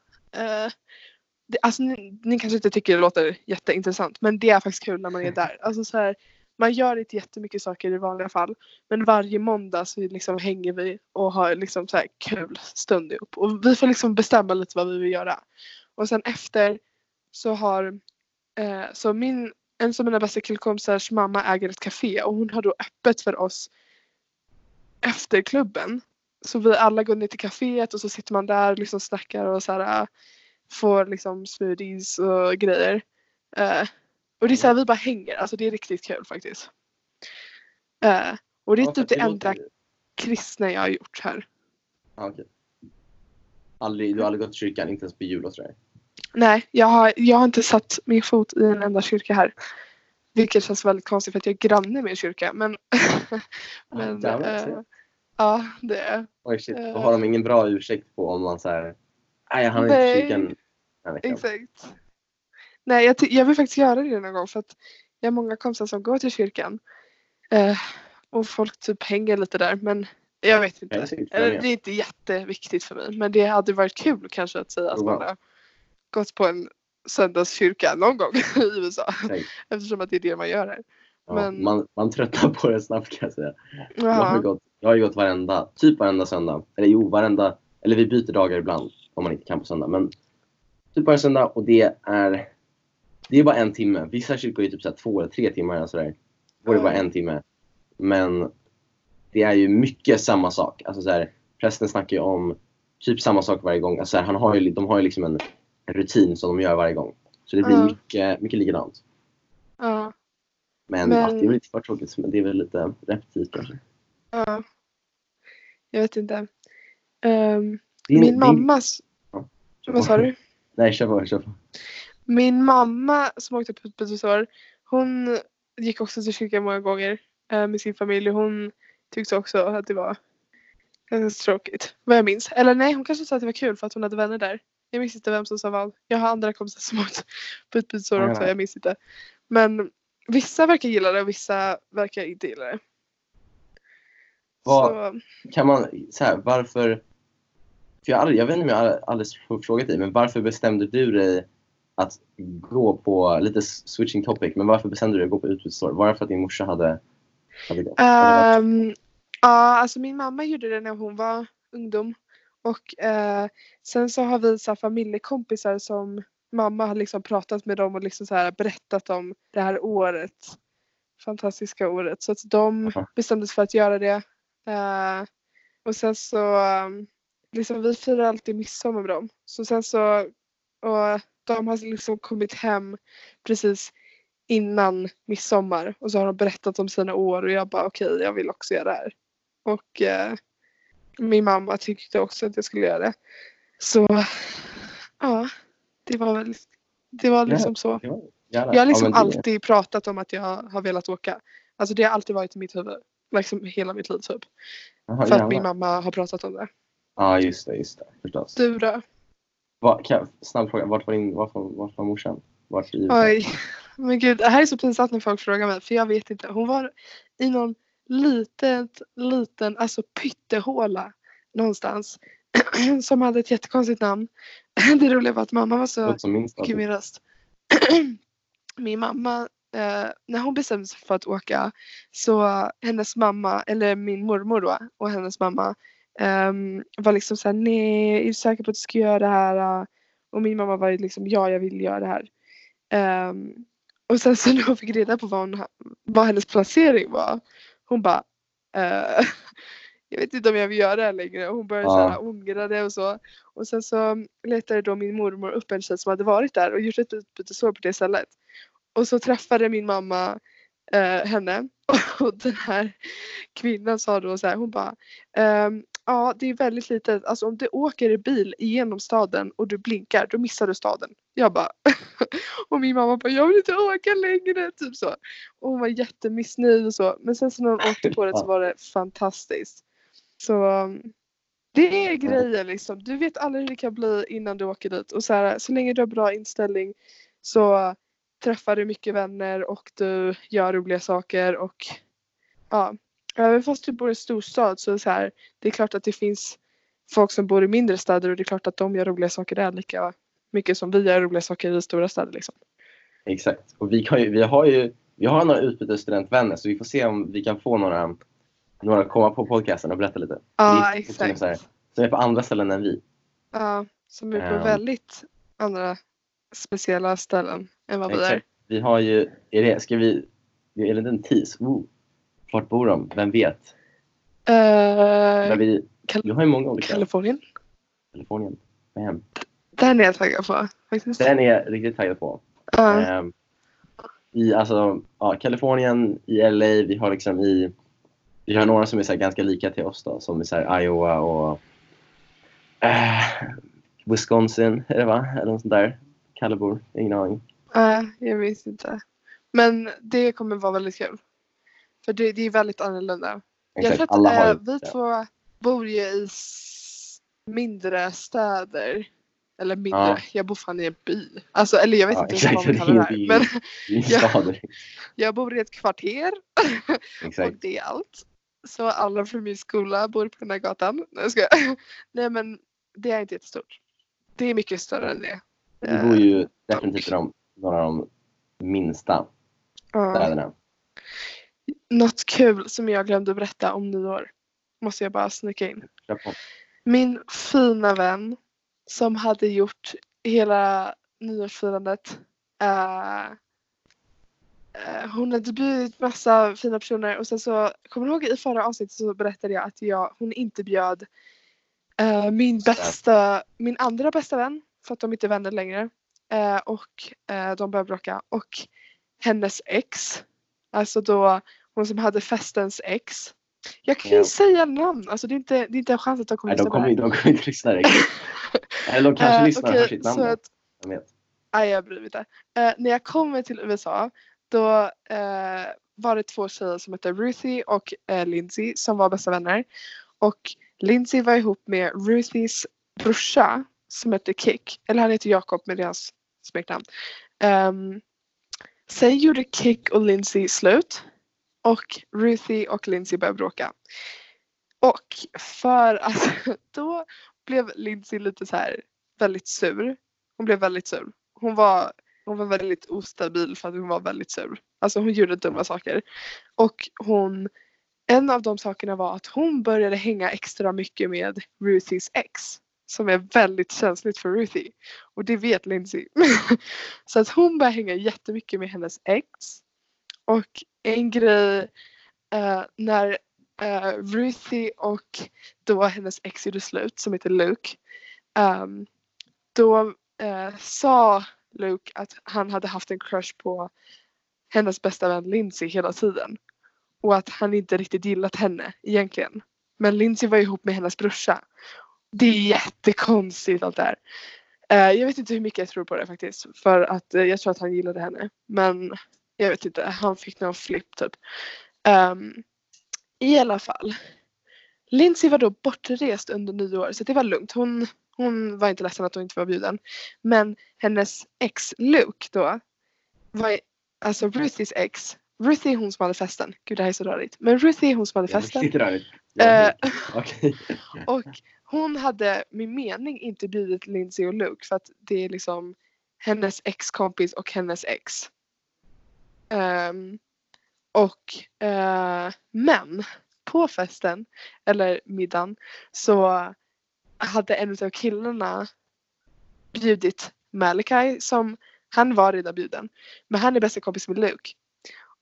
Det, alltså, ni, ni kanske inte tycker det låter jätteintressant men det är faktiskt kul när man är där. Alltså, så här, man gör inte jättemycket saker i vanliga fall men varje måndag så liksom hänger vi och har liksom så här kul stund ihop. Och vi får liksom bestämma lite vad vi vill göra. Och sen efter så har eh, så min, en av mina bästa killkompisars mamma äger ett café och hon har då öppet för oss efter klubben. Så vi alla går ner till kaféet och så sitter man där och liksom snackar och så här, äh, får liksom smoothies och grejer. Eh, och det är så här, vi bara hänger, alltså det är riktigt kul faktiskt. Eh, och det är Ja, typ för det enda låter- kristna jag har gjort här. Ja, okej. Aldrig, du har aldrig gått till kyrkan, inte ens på julottare? Nej, jag har, jag har inte satt min fot i en enda kyrka här. Vilket känns väldigt konstigt för att jag är granne med en kyrka. Men, men jävlar, eh, ja, det är Oj shit, då har de ingen bra ursäkt på om man säger Nej, jag hann inte kyrkan. Exakt. Nej, jag, jag vill faktiskt göra det någon gång för att jag har många kompisar som går till kyrkan. Eh, och folk typ hänger lite där men jag vet inte. Det är inte jätteviktigt för mig men det hade varit kul kanske att säga att Oh, man wow. har gått på en söndagskyrka någon gång i USA. Eftersom att det är det man gör här. Ja, Men- man, man tröttnar på det snabbt kan jag säga. Jag har, gått, jag har ju gått varenda, typ varenda söndag. Eller jo, varenda, eller vi byter dagar ibland om man inte kan på söndag. Men typ varje söndag och det är, det är bara en timme. Vissa kyrkor är typ så två eller tre timmar eller sådär. Vår är bara en timme. Men det är ju mycket samma sak. Alltså så här, prästen snackar ju om typ samma sak varje gång. Alltså så här, han har ju, de har ju liksom en rutin som de gör varje gång. Så det blir Ja. mycket, mycket likadant. Ja. Men, Men- Ja, det är väl lite för tråkigt. Men det är väl lite repetitivt kanske. ja. Jag vet inte. Ehm, Din- min din- mammas... Vad sa du? Nej, kör på. Kör på. Min mamma som åkte på utbytesår, hon gick också till kyrkan många gånger eh, med sin familj. Hon tyckte också att det var ganska tråkigt. Vad jag minns. Eller nej, hon kanske sa att det var kul för att hon hade vänner där. Jag minns inte vem som sa vad. Jag har andra kompisar som åkt på utbytesår Ja, också. ja. Jag minns inte. Men vissa verkar gilla det och vissa verkar inte gilla det. Vad- Så, Kan man, så här, varför... För jag, jag vet inte om jag alldeles har frågat dig, men varför bestämde du dig att gå på, lite switching topic, men varför bestämde du dig att gå på utbytesår? Var det för att din morsa hade, hade gått? Ehm, ja, alltså min mamma gjorde det när hon var ungdom. Och eh, sen så har vi så familjekompisar som mamma har liksom pratat med dem och liksom så här berättat om det här året. Fantastiska året. Så att de bestämde sig för att göra det. Eh, och sen så um, liksom vi firar alltid midsommar med dem. Så sen så och de har liksom kommit hem precis innan midsommar och så har de berättat om sina år och jag bara okej jag vill också göra det här. Och eh, min mamma tyckte också att jag skulle göra det. Så ja, det var väl det var liksom så. Jag har liksom alltid pratat om att jag har velat åka. Alltså det har alltid varit i mitt huvud. Liksom hela mitt liv typ. För att min mamma har pratat om det. Ja, just det, just det. Förstås. Du då? Vad, kan, jag- snabb fråga, vart var, din, vart var, vart var morsan? Vart i Oj. Men gud, det här är så pinsamt när folk frågar mig för jag vet inte. Hon var i någon liten, liten, alltså pyttehåla någonstans. som hade ett jättekonstigt namn. Det roliga var att mamma var så. Gud min röst. min mamma, eh, när hon bestämde sig för att åka så hennes mamma, eller min mormor då och hennes mamma ehm, var liksom såhär nej, är du säker på att du ska göra det här? Och min mamma var ju liksom ja, jag vill göra det här. Ehm, och sen så när hon fick reda på vad, hon, vad hennes placering var, hon bara eh, jag vet inte om jag vill göra det här längre. Och hon började Ja. så här, ångra det och så. Och sen så letade då min mormor upp en tjej som hade varit där och gjort ett utbytesår på det stället. Och så träffade min mamma eh, henne och den här kvinnan sa då så här, hon bara ehm, Ja det är väldigt litet, alltså om du åker i bil igenom staden och du blinkar då missar du staden. Jag bara och min mamma bara jag vill inte åka längre typ så. Och hon var jättemissnöjd och så men sen så när hon åkte på det så var det fantastiskt. Så um, det är grejer liksom. Du vet aldrig hur det kan bli innan du åker dit. Och så, här, så länge du har bra inställning så träffar du mycket vänner och du gör roliga saker och ja. Även fast du bor i en storstad så är det så här, det är klart att det finns folk som bor i mindre städer och det är klart att de gör roliga saker där lika mycket som vi gör roliga saker i stora städer liksom. Exakt. Och vi, ju, vi har ju vi har några utbytesstudentvänner så vi får se om vi kan få några, några komma på podcasten och berätta lite. Ja Det är liksom så här, exakt. Som är på andra ställen än vi. Ja, som är på Ehm. väldigt andra speciella ställen än vad vi är. Exakt. Vi har ju, är det, ska vi, är det en liten tease? Oh, vart bor de? Vem vet? Uh, vi, Kal- vi har ju många olika. Kalifornien. Kalifornien. Bam. Den är jag taggad på faktiskt. Den är jag riktigt taggad på. Ja. Ehm, I alltså, ja, Kalifornien, i LA, vi har liksom i vi har några som är så ganska lika till oss då, som är så Iowa och eh, Wisconsin, är det va? Eller något sånt där. Kallebor, ingen aning. Nej, jag minns inte. Men det kommer vara väldigt kul. För det, det är väldigt annorlunda. Jag tror Exakt, att eh, ju vi två bor ju i mindre städer. Eller mindre. Ja. Jag bor fan i en by. Alltså eller jag vet Ja, inte exakt, vad man kallar det är här. Men Det är en Ja. stad. jag bor i ett kvarter. Och Exakt. det är allt. Så alla från min skola bor på den här gatan. Nej, jag skojar. Nej men det är inte jättestort. Det är mycket större än det. Vi bor ju definitivt i några av de minsta Ja. Något kul som jag glömde berätta om nyår. Måste jag bara snicka in. Min fina vän som hade gjort hela nyårsfirandet. eh, eh, hon hade bjudit massa fina personer och sen så, kommer du ihåg i förra avsnittet så berättade jag att jag, hon inte bjöd eh, min bästa, min andra bästa vän för att de inte är vänner längre. Eh, och eh, de började bråka. Och hennes ex. Alltså då hon som hade festens ex. Jag kan ju Ja. säga namn, alltså det är inte, det är inte en chans att de kommer Nej, de lyssna på det här. de kommer inte lyssna direkt. Eller de kanske Eh, lyssnar okej, hör sitt namn. att- Jag vet. Nej, jag bryr mig inte. Eh, när jag kommer till USA då eh, var det två tjejer som hette Ruthie och eh, Lindsay som var bästa vänner. Och Lindsay var ihop med Ruthies brorsa som hette Kick. Eller han heter Jakob är hans smeknamn. Um, sen gjorde Kick och Lindsay slut. Och Ruthie och Lindsay började bråka. Och för att då blev Lindsay lite så här väldigt sur. Hon blev väldigt sur. Hon var, hon var väldigt ostabil för att hon var väldigt sur. Alltså hon gjorde dumma saker. Och hon, en av de sakerna var att hon började hänga extra mycket med Ruthies ex. Som är väldigt känsligt för Ruthie. Och det vet Lindsay. Så att hon började hänga jättemycket med hennes ex. Och en grej eh, när eh, Ruthie och då hennes ex gjorde slut som heter Luke. Um, då eh, sa Luke att han hade haft en crush på hennes bästa vän Lindsay hela tiden. Och att han inte riktigt gillat henne egentligen. Men Lindsay var ihop med hennes brorsa. Det är jättekonstigt allt det här. Uh, jag vet inte hur mycket jag tror på det faktiskt. För att uh, jag tror att han gillade henne. Men jag vet inte, han fick någon flipp typ. Ehm, I alla fall. Lindsay var då bortrest under nyår så det var lugnt. Hon, hon var inte ledsen att hon inte var bjuden. Men hennes ex Luke då. Var, alltså Ruthies ex. Ruthie är hon som hade festen. Gud det här är så rörigt. Men Ruthie är hon som hade festen. rörigt. Eh, Ja, Okej. och hon hade med mening inte bjudit Lindsay och Luke för att det är liksom hennes ex-kompis och hennes ex. Ehm, och eh, men på festen, eller middagen, så hade en av killarna bjudit Malachi som han var redan bjuden. Men han är bästa kompis med Luke.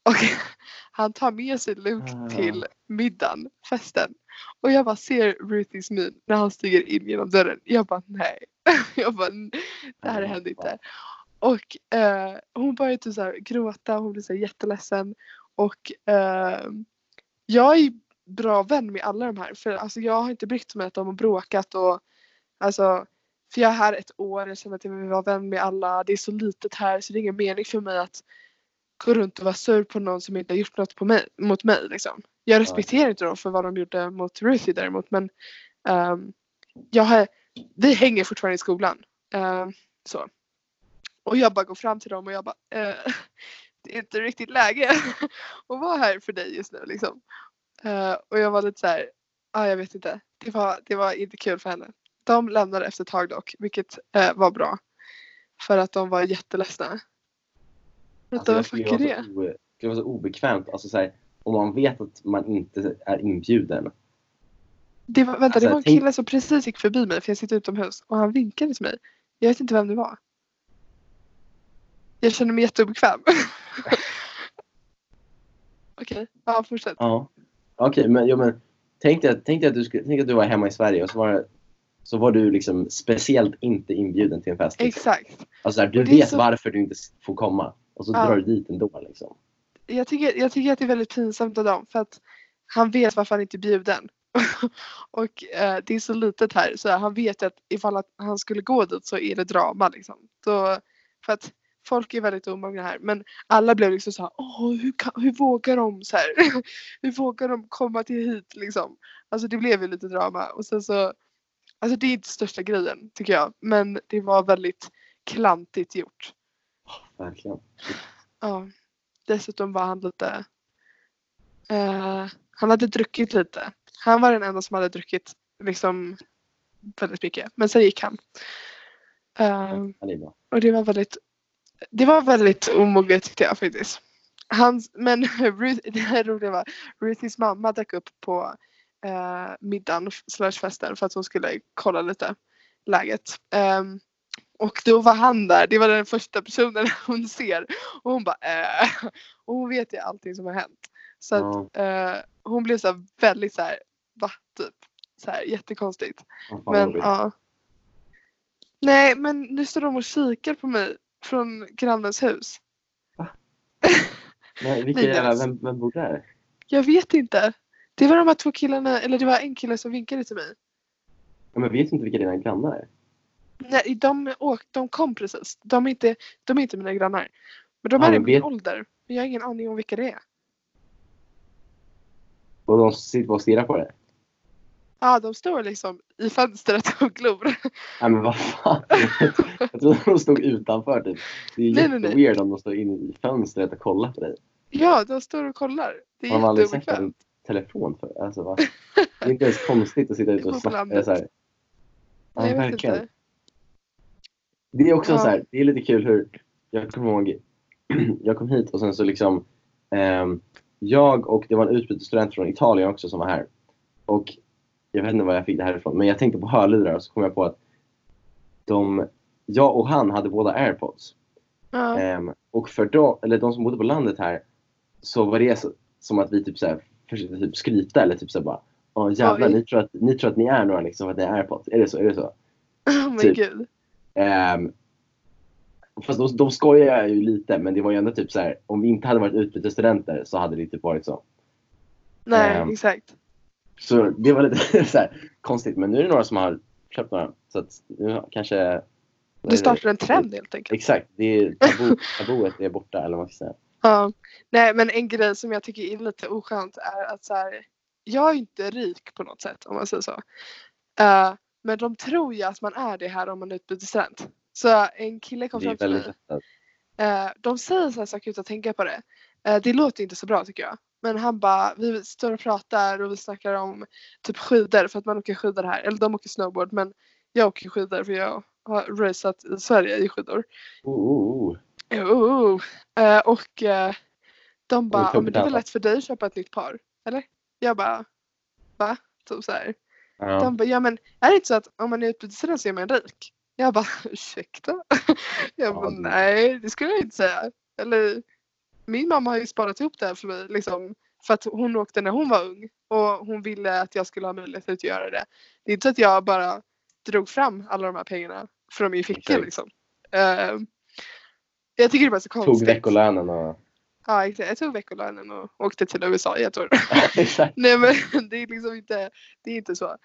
Och han tar med sig Luke Ah. till middagen, festen. Och jag bara ser Ruthies min när han stiger in genom dörren. Jag bara nej. Jag bara "N- det här händer inte. Och eh, hon började typ så gråta, hon blev så här jätteledsen. Och eh, jag är bra vän med alla de här. För alltså, jag har inte brytt mig att de har bråkat. Och, alltså, för jag är här ett år, jag känner att jag vill vara vän med alla. Det är så litet här så det är ingen mening för mig att gå runt och vara sur på någon som inte har gjort något mig, mot mig. Liksom. Jag respekterar inte dem för vad de gjorde mot Ruthie däremot men ehm, jag har, vi hänger fortfarande i skolan. Ehm, så. Och jag bara går fram till dem och jag bara eh, det är inte riktigt läge att vara här för dig just nu liksom. Eh, och jag var lite så här, ja jag vet inte. Det var, det var inte kul för henne. De lämnade efter ett tag dock, vilket eh, var bra. För att de var jätteledsna. Alltså, vad det fuck är det? o- det vara så obekvämt. Alltså, så här, om man vet att man inte är inbjuden. det var, vänta, Alltså, det var en tänk- kille som precis gick förbi mig för jag sitter utomhus och han vinkade till mig. Jag vet inte vem det var. Jag känner mig jätteobekväm. Okej, ja fortsätt. Ja. Okej, men, ja, men tänk dig, att- tänk dig att, du skulle, tänk att du var hemma i Sverige och så var, så var du liksom speciellt inte inbjuden till en fest. Liksom. Exakt. Alltså, så här, du vet så- varför du inte får komma och så Ja. drar du dit ändå. Liksom. Jag tycker, jag tycker att det är väldigt pinsamt av dem för att han vet varför han inte är bjuden. och eh, det är så litet här så han vet att ifall att han skulle gå dit så är det drama liksom. Så, för att folk är väldigt omogna här men alla blev liksom så här, åh hur, kan, hur vågar de så här? hur vågar de komma till hit liksom? Alltså det blev ju lite drama och sen så Alltså det är inte största grejen tycker jag. Men det var väldigt klantigt gjort. Verkligen. Ja. Dessutom var han lite... eh, han hade druckit lite. Han var den enda som hade druckit liksom väldigt mycket. Men sen gick han. Eh, Ja, det och det var väldigt det var väldigt omoget tyckte jag faktiskt. Hans, men Ruth, det här roliga var Ruthys mamma dök upp på eh, middagen slash festen för att hon skulle kolla lite läget. Ehm, och då var han där, det var den första personen hon ser. Och hon bara äh. Och hon vet ju allting som har hänt. Så att eh, hon blev så väldigt så här, va? Typ. Så här, jättekonstigt. Fan Men ja. Nej men nu står de och kikar på mig från grannens hus. Men vilka Nej, jävla, vem, vem bor där? Jag vet inte. Det var de här två killarna, eller det var en kille som vinkade till mig. Ja, men vet inte vilka dina grannar är? Nej, de, åk, de kom precis. De är, inte, de är inte mina grannar. Men de Ja, är i min vet- ålder. Men jag har ingen aning om vilka det är. Och de sitter och stirrar på dig? Ja, de står liksom i fönstret och glor. Nej men vad fan. Jag trodde de stod utanför typ. Det är Nej, nej, nej. jätteweird om de står inne i fönstret och kollar på dig. Ja, de står och kollar. Det är Har man aldrig sett en jätteobekvämt. telefon för? Alltså, va? Det är inte ens konstigt att sitta ute och snacka. Så här. Ja, Nej, verkligen. inte. Det är också Ja. så här, det är lite kul hur, jag kommer ihåg, jag kom hit och sen så liksom, ehm, jag och det var en utbytesstudent från Italien också som var här. Och jag vet inte var jag fick det här ifrån, men jag tänkte på hörlurar och så kom jag på att de, jag och han hade båda airpods. Ja. Ehm, och för då, eller de som bodde på landet här så var det så, som att vi typ så här, försökte typ skryta eller typ så här bara Åh jävlar, ni tror, att, ni tror att ni är några liksom för att ni är airpods. Är det så? Är det så? Oh my typ. gud. Ehm, fast de, de skojar ju lite men det var ju ändå typ så här om vi inte hade varit utbytesstudenter så hade det typ varit så. Nej, Ehm, exakt. Så det var lite så konstigt men nu är det några som har köpt några. Så att nu kanske... Du startar en trend helt enkelt. Exakt, det är tabu, tabuet är borta eller vad man ska säga. Ja. Nej men en grej som jag tycker är lite oskönt är att så här, jag är inte rik på något sätt om man säger så. Eh, men de tror ju att man är det här om man är utbytesstudent. Så en kille kom fram till mig. Eh, de säger så här saker utan att tänka på det. Eh, det låter inte så bra tycker jag. Men han bara, vi står och pratar och vi snackar om typ skidor för att man åker skidor här. Eller de åker snowboard men jag åker skidor för jag har raceat i Sverige i skidor. Oh, oh, oh. Jo. Eh, och eh, de bara, "Ja, men det är väl lätt för dig att köpa ett nytt par? Eller? Jag bara, va? Typ så här. Ja. De bara, ja men är det inte så att om man är utbytesstudent så är man rik? Jag bara, ursäkta? Jag bara, nej det skulle jag inte säga. Eller min mamma har ju sparat ihop det här för mig liksom. För att hon åkte när hon var ung och hon ville att jag skulle ha möjlighet att göra det. Det är inte så att jag bara drog fram alla de här pengarna från min ficka liksom. Eh, jag tycker det var så Tog konstigt. veckolönen och... Ja exakt. Jag tog veckolönen och åkte till USA i ett år. Nej men det är liksom inte, det är inte så.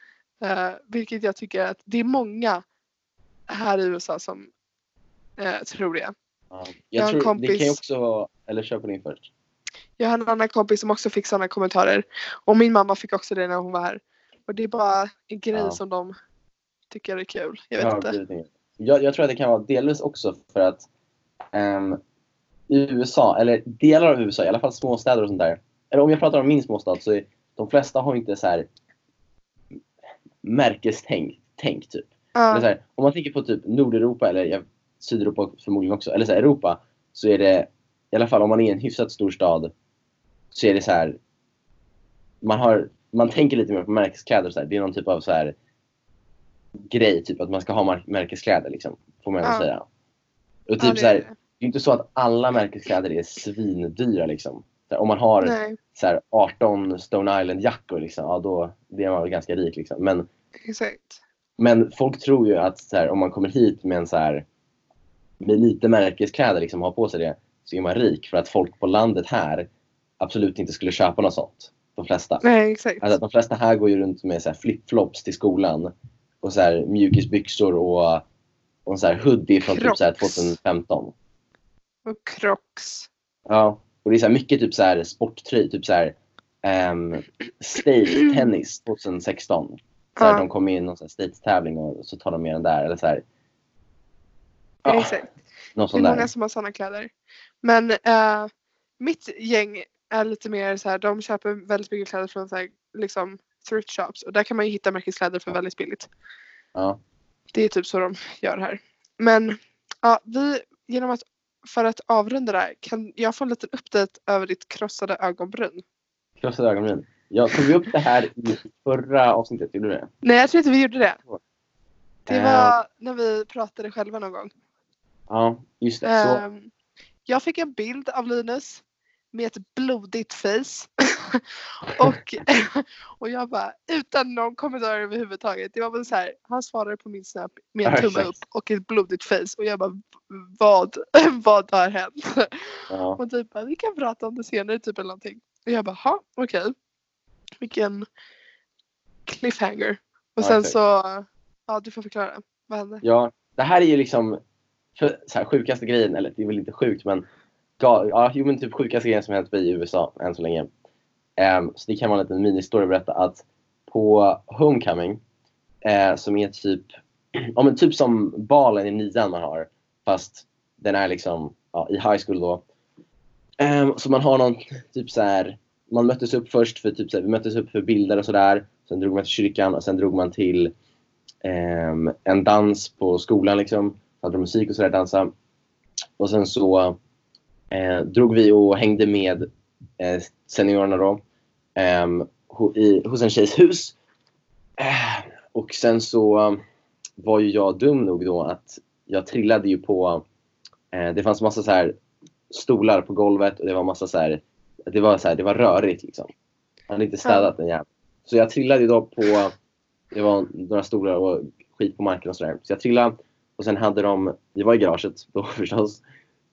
Eh, vilket jag tycker att det är många här i USA som eh, tror det. Ja. Jag har Jag en tror, det kan ju kompis- också vara... Eller kör på din först. Jag har en annan kompis som också fick sådana kommentarer. Och min mamma fick också det när hon var här. Och det är bara en grej Ja. som de tycker är kul. Jag vet Ja, inte. Jag, jag tror att det kan vara delvis också för att i USA, eller delar av USA, i alla fall småstäder och sånt där. Eller om jag pratar om min småstad så är de flesta har inte så här märkestänk, tänk typ. Ja, här, om man tänker på typ Nordeuropa eller ja, Sydeuropa förmodligen också, eller så här, Europa, så är det i alla fall om man är i en hyfsat stor stad så är det så här man har man tänker lite mer på märkeskläder så här. Det är någon typ av så här grej, typ att man ska ha märkeskläder liksom, får man Ja. säga. Och typ ja, det så här, är det är inte så att alla märkeskläder är svindyra liksom. Om man har Nej, så här, 18 Stone Island jackor liksom, ja då det är man väl ganska rik liksom. Men exakt. men folk tror ju att så här, om man kommer hit med en så här med lite märkeskläder liksom har på sig det så är man rik för att folk på landet här absolut inte skulle köpa något sånt. De flesta. Nej, exakt. Alltså, de flesta här går ju runt med så flipflops till skolan och så här mjukisbyxor och, och en så här hoodie från typ så här Crocs. 2015. Och Crocs. Ja, och det är så mycket typ så här sporttröj, typ så här um, State Tennis 2016. Så här, Ja. De kommer in i någon statestävling och så tar de med den där. Eller så här, Ja. Exakt. någon Det är där. många som har sådana kläder. Men eh, mitt gäng är lite mer så här, de köper väldigt mycket kläder från så här, liksom thrift shops och där kan man ju hitta märkeskläder för väldigt billigt. Ja. Det är typ så de gör här. Men ja, vi, genom att, för att avrunda det här, kan jag få en liten update över ditt krossade ögonbryn? Krossade ögonbryn. Jag tog upp det här i förra avsnittet, gjorde du det? Nej, jag tror inte vi gjorde det. Det Eh, var när vi pratade själva någon gång. Ja, just det. Så, Ehm, jag fick en bild av Linus med ett blodigt face. och, och jag bara utan någon kommentar överhuvudtaget. Det var väl så här, han svarade på min snap med en Ja, tumme upp och ett blodigt face och jag bara vad, vad har hänt? ja. Och typ bara, vi kan prata om det senare typ eller någonting. Och jag bara, ha okej. Vilken cliffhanger. Och Ja, sen exakt. så, ja du får förklara. Vad hände? ja, det här är ju liksom för, så här, sjukaste grejen, eller det är väl inte sjukt men ja, jo, men typ sjukaste grejen som hänt mig i USA än så länge. Um, så det kan vara en liten mini-story att berätta att på Homecoming, uh, som är typ, ja, men typ som balen i nian man har, fast den är liksom ja, i high school då. Um, så man har någon typ så här, man möttes upp först för typ så här, vi möttes upp för bilder och sådär. Sen drog man till kyrkan och sen drog man till um, en dans på skolan liksom. Hade musik och sådär, dansa. Och sen så eh, drog vi och hängde med eh, seniorerna då. ho, i, hos en tjejs hus. Eh, och sen så eh, var ju jag dum nog då att jag trillade ju på, eh, det fanns massa så här stolar på golvet och det var massa så här, det var så här, det var rörigt liksom. Han hade inte städat den jäveln. Så jag trillade ju då på, det var några stolar och skit på marken och sådär. Så jag trillade och sen hade de, vi var i garaget då förstås.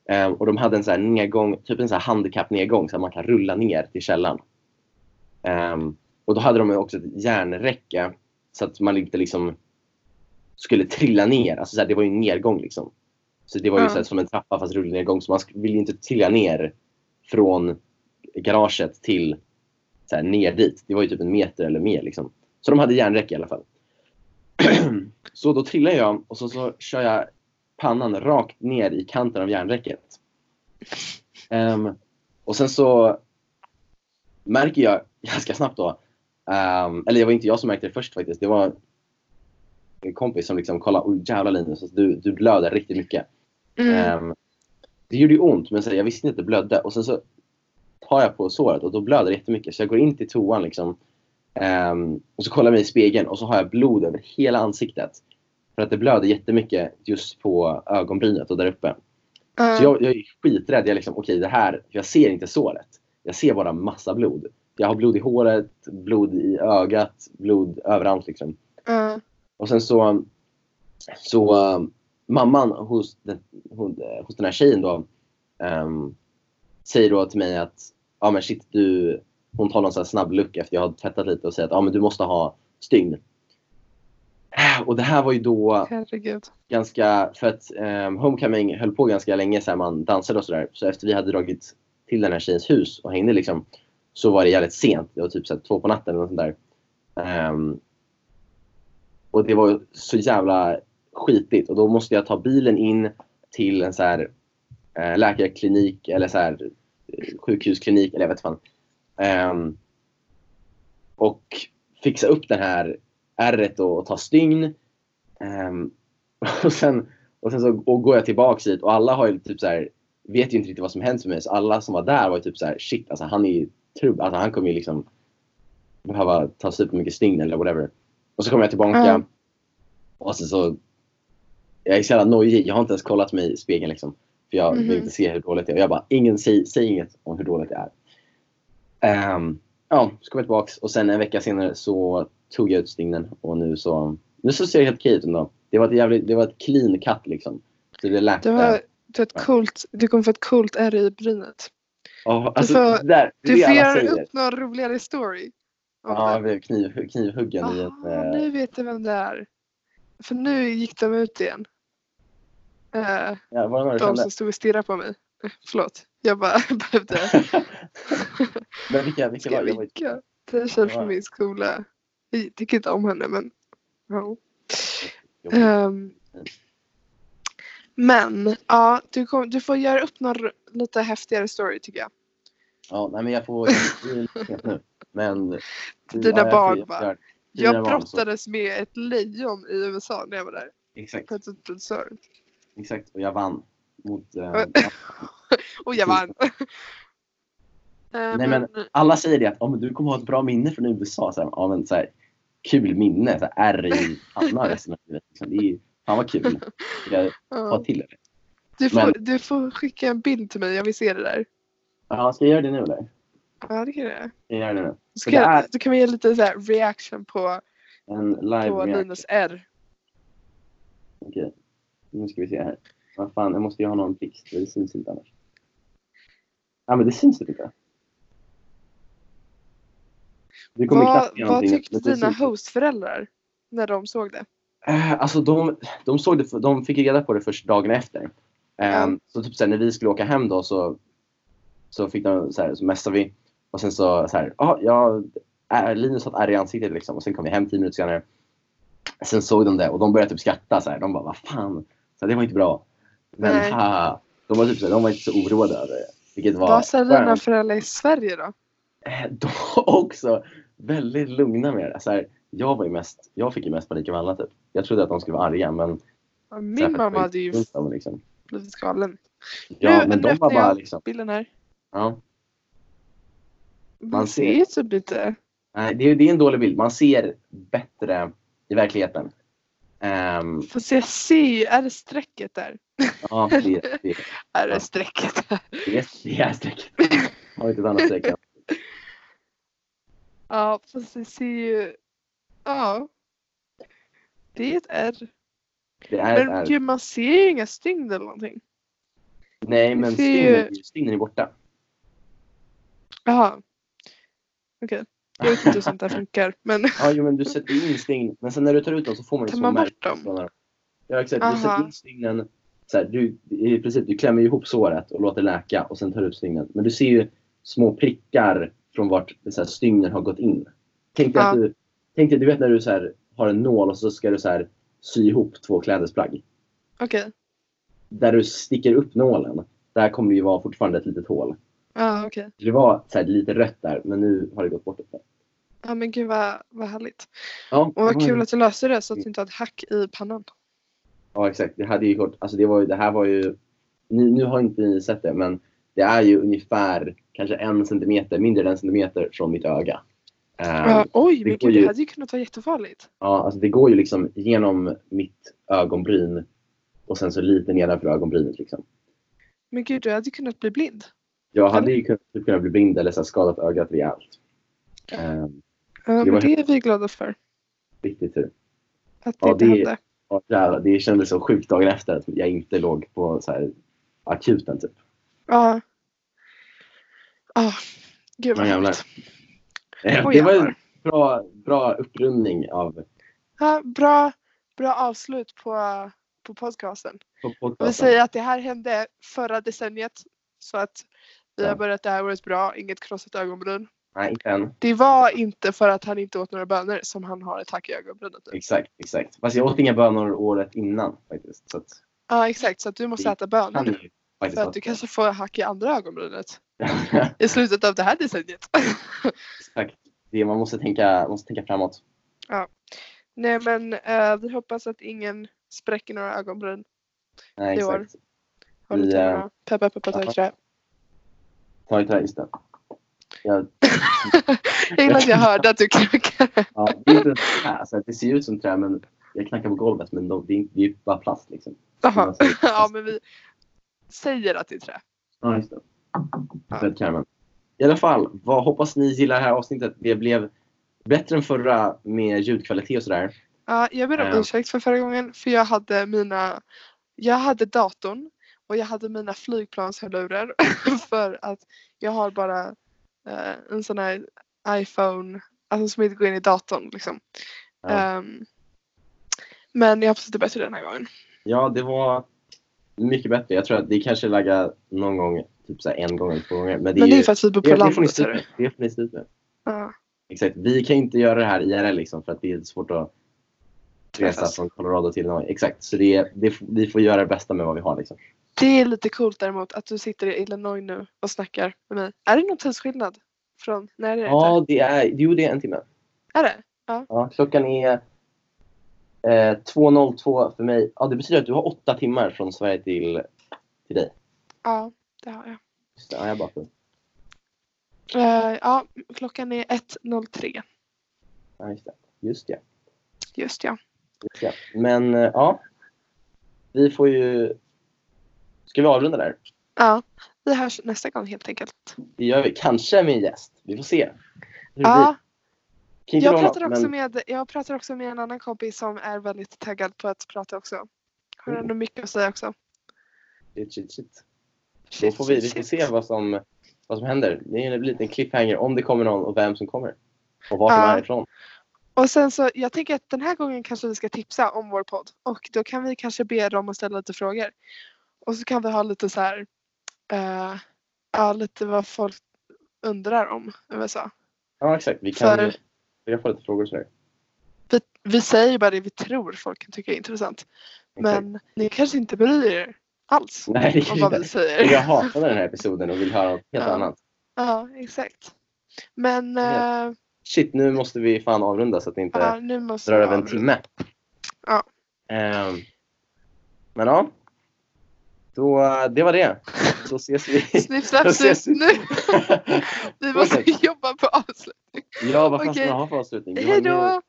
Ehm, och de hade en så här nedgång, typ en så här handikappnedgång så att man kan rulla ner till källaren. Ehm, och då hade de också ett järnräcke så att man inte liksom skulle trilla ner. Alltså så här, det var ju en nedgång liksom. Så det var ju Ja. så här, som en trappa fast rullnedgång. Så man ville ju inte trilla ner från garaget till så här, ner dit. Det var ju typ en meter eller mer liksom. Så de hade järnräcke i alla fall. så då trillar jag och så, så kör jag pannan rakt ner i kanten av järnräcket. Ehm, och sen så märker jag ganska snabbt då, ehm, eller det var inte jag som märkte det först faktiskt, det var en kompis som liksom kollade, oj jävlar Linus, alltså, du, du blöder riktigt mycket. Mm. Ehm, det gjorde ju ont men så, jag visste inte att det blödde och sen så tar jag på såret och då blöder det jättemycket så jag går in till toan liksom. Ehm, och så kollar jag mig i spegeln och så har jag blod över hela ansiktet. För att det blöder jättemycket just på ögonbrynet och där uppe. Ja. Så jag, jag är skiträdd. Jag liksom, okej det här, jag ser inte såret. Jag ser bara massa blod. Jag har blod i håret, blod i ögat, blod överallt liksom. Ja. Och sen så, så um, mamman hos den, hon, hos den här tjejen då ehm, säger då till mig att ja men shit du, hon tar någon snabb look efter jag har tvättat lite och säger att ja men du måste ha stygn. Och det här var ju då Herregud. ganska, för att um, Homecoming höll på ganska länge så här, man dansade och sådär. Så efter vi hade dragit till den här tjejens hus och hängde liksom så var det jävligt sent. Det var typ så här, två på natten eller sånt där. Ehm, och det var så jävla skitigt och då måste jag ta bilen in till en så här eh, läkarklinik eller så här eh, sjukhusklinik eller jag vet fan. Ehm, och fixa upp den här ärret och, och ta stygn. Ehm, och sen, och sen så och går jag tillbaks hit och alla har ju typ så här, vet ju inte riktigt vad som hänt för mig. Så alla som var där var ju typ så här, shit alltså han är ju trubb, alltså han kommer ju liksom behöva ta supermycket stygn eller whatever. Och så kommer jag tillbaka Ja. och sen så jag är så jävla nojig. Jag har inte ens kollat mig i spegeln liksom. För jag vill Mhm. inte se hur dåligt det är. Och jag bara, ingen säg, säg inget om hur dåligt det är. Ehm, ja, så kom jag tillbaks och sen en vecka senare så tog jag ut stygnen och nu så, nu så ser det helt okej ut ändå. Det var ett jävligt, det var ett clean cut liksom. Så det lät... Du, har, du, har ett coolt, du kommer få ett coolt ärr i brynet. Ja, alltså, får- det där, Du får göra upp någon roligare story. Ja, det. jag kniv, knivhuggen i ett... Eh, nu vet jag vem det är. För nu gick de ut igen. Eh, ja, var det någon du de som stod och stirrade på mig. Förlåt. Jag bara behövde. Men vilka, vilka var det? vinka? Det Ja. från min skola. Jag tycker inte om henne men ja. Ehm, men ja, du, kom, du får göra upp någon lite häftigare story tycker jag. Ja, nej men jag får... nu. Men... Dina får- barn bara. Jag brottades med ett lejon i USA när jag var där. Exakt, På ett utbildningsår. exakt. Och jag vann. Mot... Eh, Oj. Och jag vann. Eh, Nej, men- alla säger det att oh, men du kommer ha ett bra minne från USA. Så här, ja, men, så här, kul minne. Så här, R i pannan resten av livet. Liksom. Det är fan vad kul. Jag ja. ta till det. du, får, men- du får skicka en bild till mig, jag vill se det där. Ja, ska jag göra det nu eller? Ja det kan jag göra. Jag göra det nu? Ska det är- Då kan vi ge lite så här reaction på, En live på reaction. Linus R. Okej. Nu ska vi se här. Vad fan, jag måste ju ha någon blixt. Det syns inte annars. Ja, men det syns typ inte. Det kommer Vad, knappt vad tyckte dina hostföräldrar när de såg det? Eh, Alltså de, de såg det, de fick reda på det först dagen efter. Ehm, Så typ såhär, när vi skulle åka hem då så, så fick de så, här, så messade vi och sen så, så här, ah, ja, äh, Linus har ett ärr i ansiktet liksom och sen kom vi hem tio minuter senare. Sen såg de det och de började typ skratta så här. De bara, vad fan, så här, det var inte bra. Men Nej. haha, de var typ så de var inte så oroade över det. Vilket var Vad sa dina föräldrar i Sverige då? Eh, De var också väldigt lugna med det. Så här, jag, var ju mest, jag fick ju mest panik av alla typ. Jag trodde att de skulle vara arga men Ja, så här, Min mamma hade ju dem, liksom. blivit galen. Ja, Nu- men nu de var bara jag liksom, Bilden här. ja. Man, ser ju typ inte. Nej, det är, det är en dålig bild. Man ser bättre i verkligheten. Ehm, Fast jag ser ju, är det strecket där? Ja, det, det, det, Är det strecket där? det, det är strecket. Har inte ett annat streck. Ja, fast jag ser ju... Ja. Det är ett R. Det är ett Men R. gud, man ser ju inga stygn eller någonting. Nej, men det ju- stygnen, stygnen är borta. Jaha. Okej. Jag vet inte hur sånt där funkar. Men Ja, jo, men du sätter in stygn. Men sen när du tar ut dem så får man ju tar små man bort dem? Ja, exakt. Du sätter in stygnen. Så här, du, I princip, du klämmer ihop såret och låter läka och sen tar du ut stygnen. Men du ser ju små prickar från vart så här, stygnen har gått in. Tänk dig Ja. att du, tänk dig, du vet när du så här, har en nål och så ska du så här, sy ihop två klädesplagg. Okej. Där du sticker upp nålen, där kommer det ju vara fortfarande ett litet hål. Ja, okej. Det var så här, lite rött där, men nu har det gått bort. lite. Ja, men gud vad, vad härligt. Ja, Och vad det kul att du löste det så att du inte hade hack i pannan. Ja exakt, det hade ju gått, alltså det, var ju, det här var ju, ni, nu har inte ni sett det men det är ju ungefär kanske en centimeter, mindre än en centimeter från mitt öga. Ehm, Ja, oj, men gud, ju- det hade ju kunnat vara jättefarligt. ja, alltså det går ju liksom genom mitt ögonbryn och sen så lite nedanför ögonbrynet liksom. Men gud, du hade ju kunnat bli blind. Jag hade ju kunnat, typ kunnat bli blind eller så här skadat ögat rejält. Um, Ja, Det men det är vi glada för. riktigt tur. Att det Ja, inte det- hände. Jävlar, det kändes så sjukt dagen efter att jag inte låg på så här, akuten typ. Ja. Ja, gud vad härligt. Eh, det var en bra, bra upprundning av Ja, bra, bra avslut på, på podcasten. på Jag vill podcasten. säga att det här hände förra decenniet. Så att vi har Ja. börjat det här året bra, inget krossat ögonbryn. Nej, inte än. Det var inte för att han inte åt några bönor som han har ett hack i ögonbrynet. nu. Exakt, exakt. Fast jag åt inga bönor året innan faktiskt. Så att, Ja exakt, så att du måste Det äta bönor nu. För att du kanske får hack i andra ögonbrynet i slutet av det här decenniet. exakt. Det, man måste tänka, måste tänka framåt. Nej men eh, vi hoppas att ingen spräcker några ögonbryn. Nej, I år. exakt. Håll Vi, i eh. Peppa peppa ta i trä. Ta i trä, just det. Ja, Jag gillar att jag hörde att du knackade. ja, det, är inte trä, alltså, det ser ju ut som trä men jag knackar på golvet men de, det, är, är bara plast liksom. Jaha. Ja men vi säger att det är trä. Ja, just det. Caramel. I alla fall, vad hoppas ni gillar det här avsnittet. Det blev bättre än förra med ljudkvalitet och sådär. Ja, jag ber om Ja. ursäkt för förra gången för jag hade mina Jag hade datorn och jag hade mina flygplanshörlurar för att jag har bara eh, en sån här iPhone alltså som inte går in i datorn liksom. Ja. Ehm, men jag hoppas att det är bättre den här gången. Ja, det var mycket bättre. Jag tror att det kanske laggar någon gång, typ så en gång eller två gånger. Men det är, Men det är för att vi bor på det ni landet. Det får ni stå ut med. Ja. Exakt. Vi kan inte göra det här IRL liksom för att det är svårt att resa från Colorado till Illinois. Exakt. Så det, är- det, vi får göra det bästa med vad vi har liksom. Det är lite coolt däremot att du sitter i Illinois nu och snackar med mig. Är det någon tidsskillnad? Från när är det? Ja, det är, jo, det är en timme. Är det? Ja, klockan är eh, 2.02 för mig. Ja, det betyder att du har åtta timmar från Sverige till, till dig. Ja, det har jag. Just det, ja, jag bara för. Eh, ja, klockan är 1.03. Ja, just det. Just det. Just ja. Just det. Men eh, ja, vi får ju... Ska vi avrunda där? Ja, vi hörs nästa gång helt enkelt. Det gör vi. Kanske med en gäst. Vi får se. Hur Ja, jag pratar, något, också men med, jag pratar också med en annan kompis som är väldigt taggad på att prata också. Har ändå mycket att säga också. shit, shit, shit. Då Shit, får vi, vi får se vad som, vad som händer. Det är en liten cliffhanger om det kommer någon och vem som kommer. Och de Ja. är ifrån. Och sen så, jag tänker att den här gången kanske vi ska tipsa om vår podd. Och då kan vi kanske be dem att ställa lite frågor. Och så kan vi ha lite så här, eh, ja lite vad folk undrar om USA. Ja, exakt. Vi kan För- vi kan få lite frågor sådär. Vi, vi säger bara det vi tror folk kan tycka är intressant. Exakt. Men ni kanske inte bryr er alls Nej, det om vad vi säger. Jag hatade den här episoden och vill höra något helt Ja. annat. Ja, exakt. Men Ja. eh, Shit, nu måste vi fan avrunda så att det inte ja, drar över en timme. Ja. Ehm, men ja. Då, det var det. Så ses vi. Snipp, Då snapp, ses vi. Nu! Vi måste jobba på avslut. ja, vad fan ska man ha för avslutning? Hej då!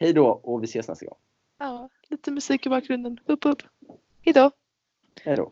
Hej då och vi ses nästa gång. Ja, lite musik i bakgrunden. Upp, upp. Hejdå! Hej då.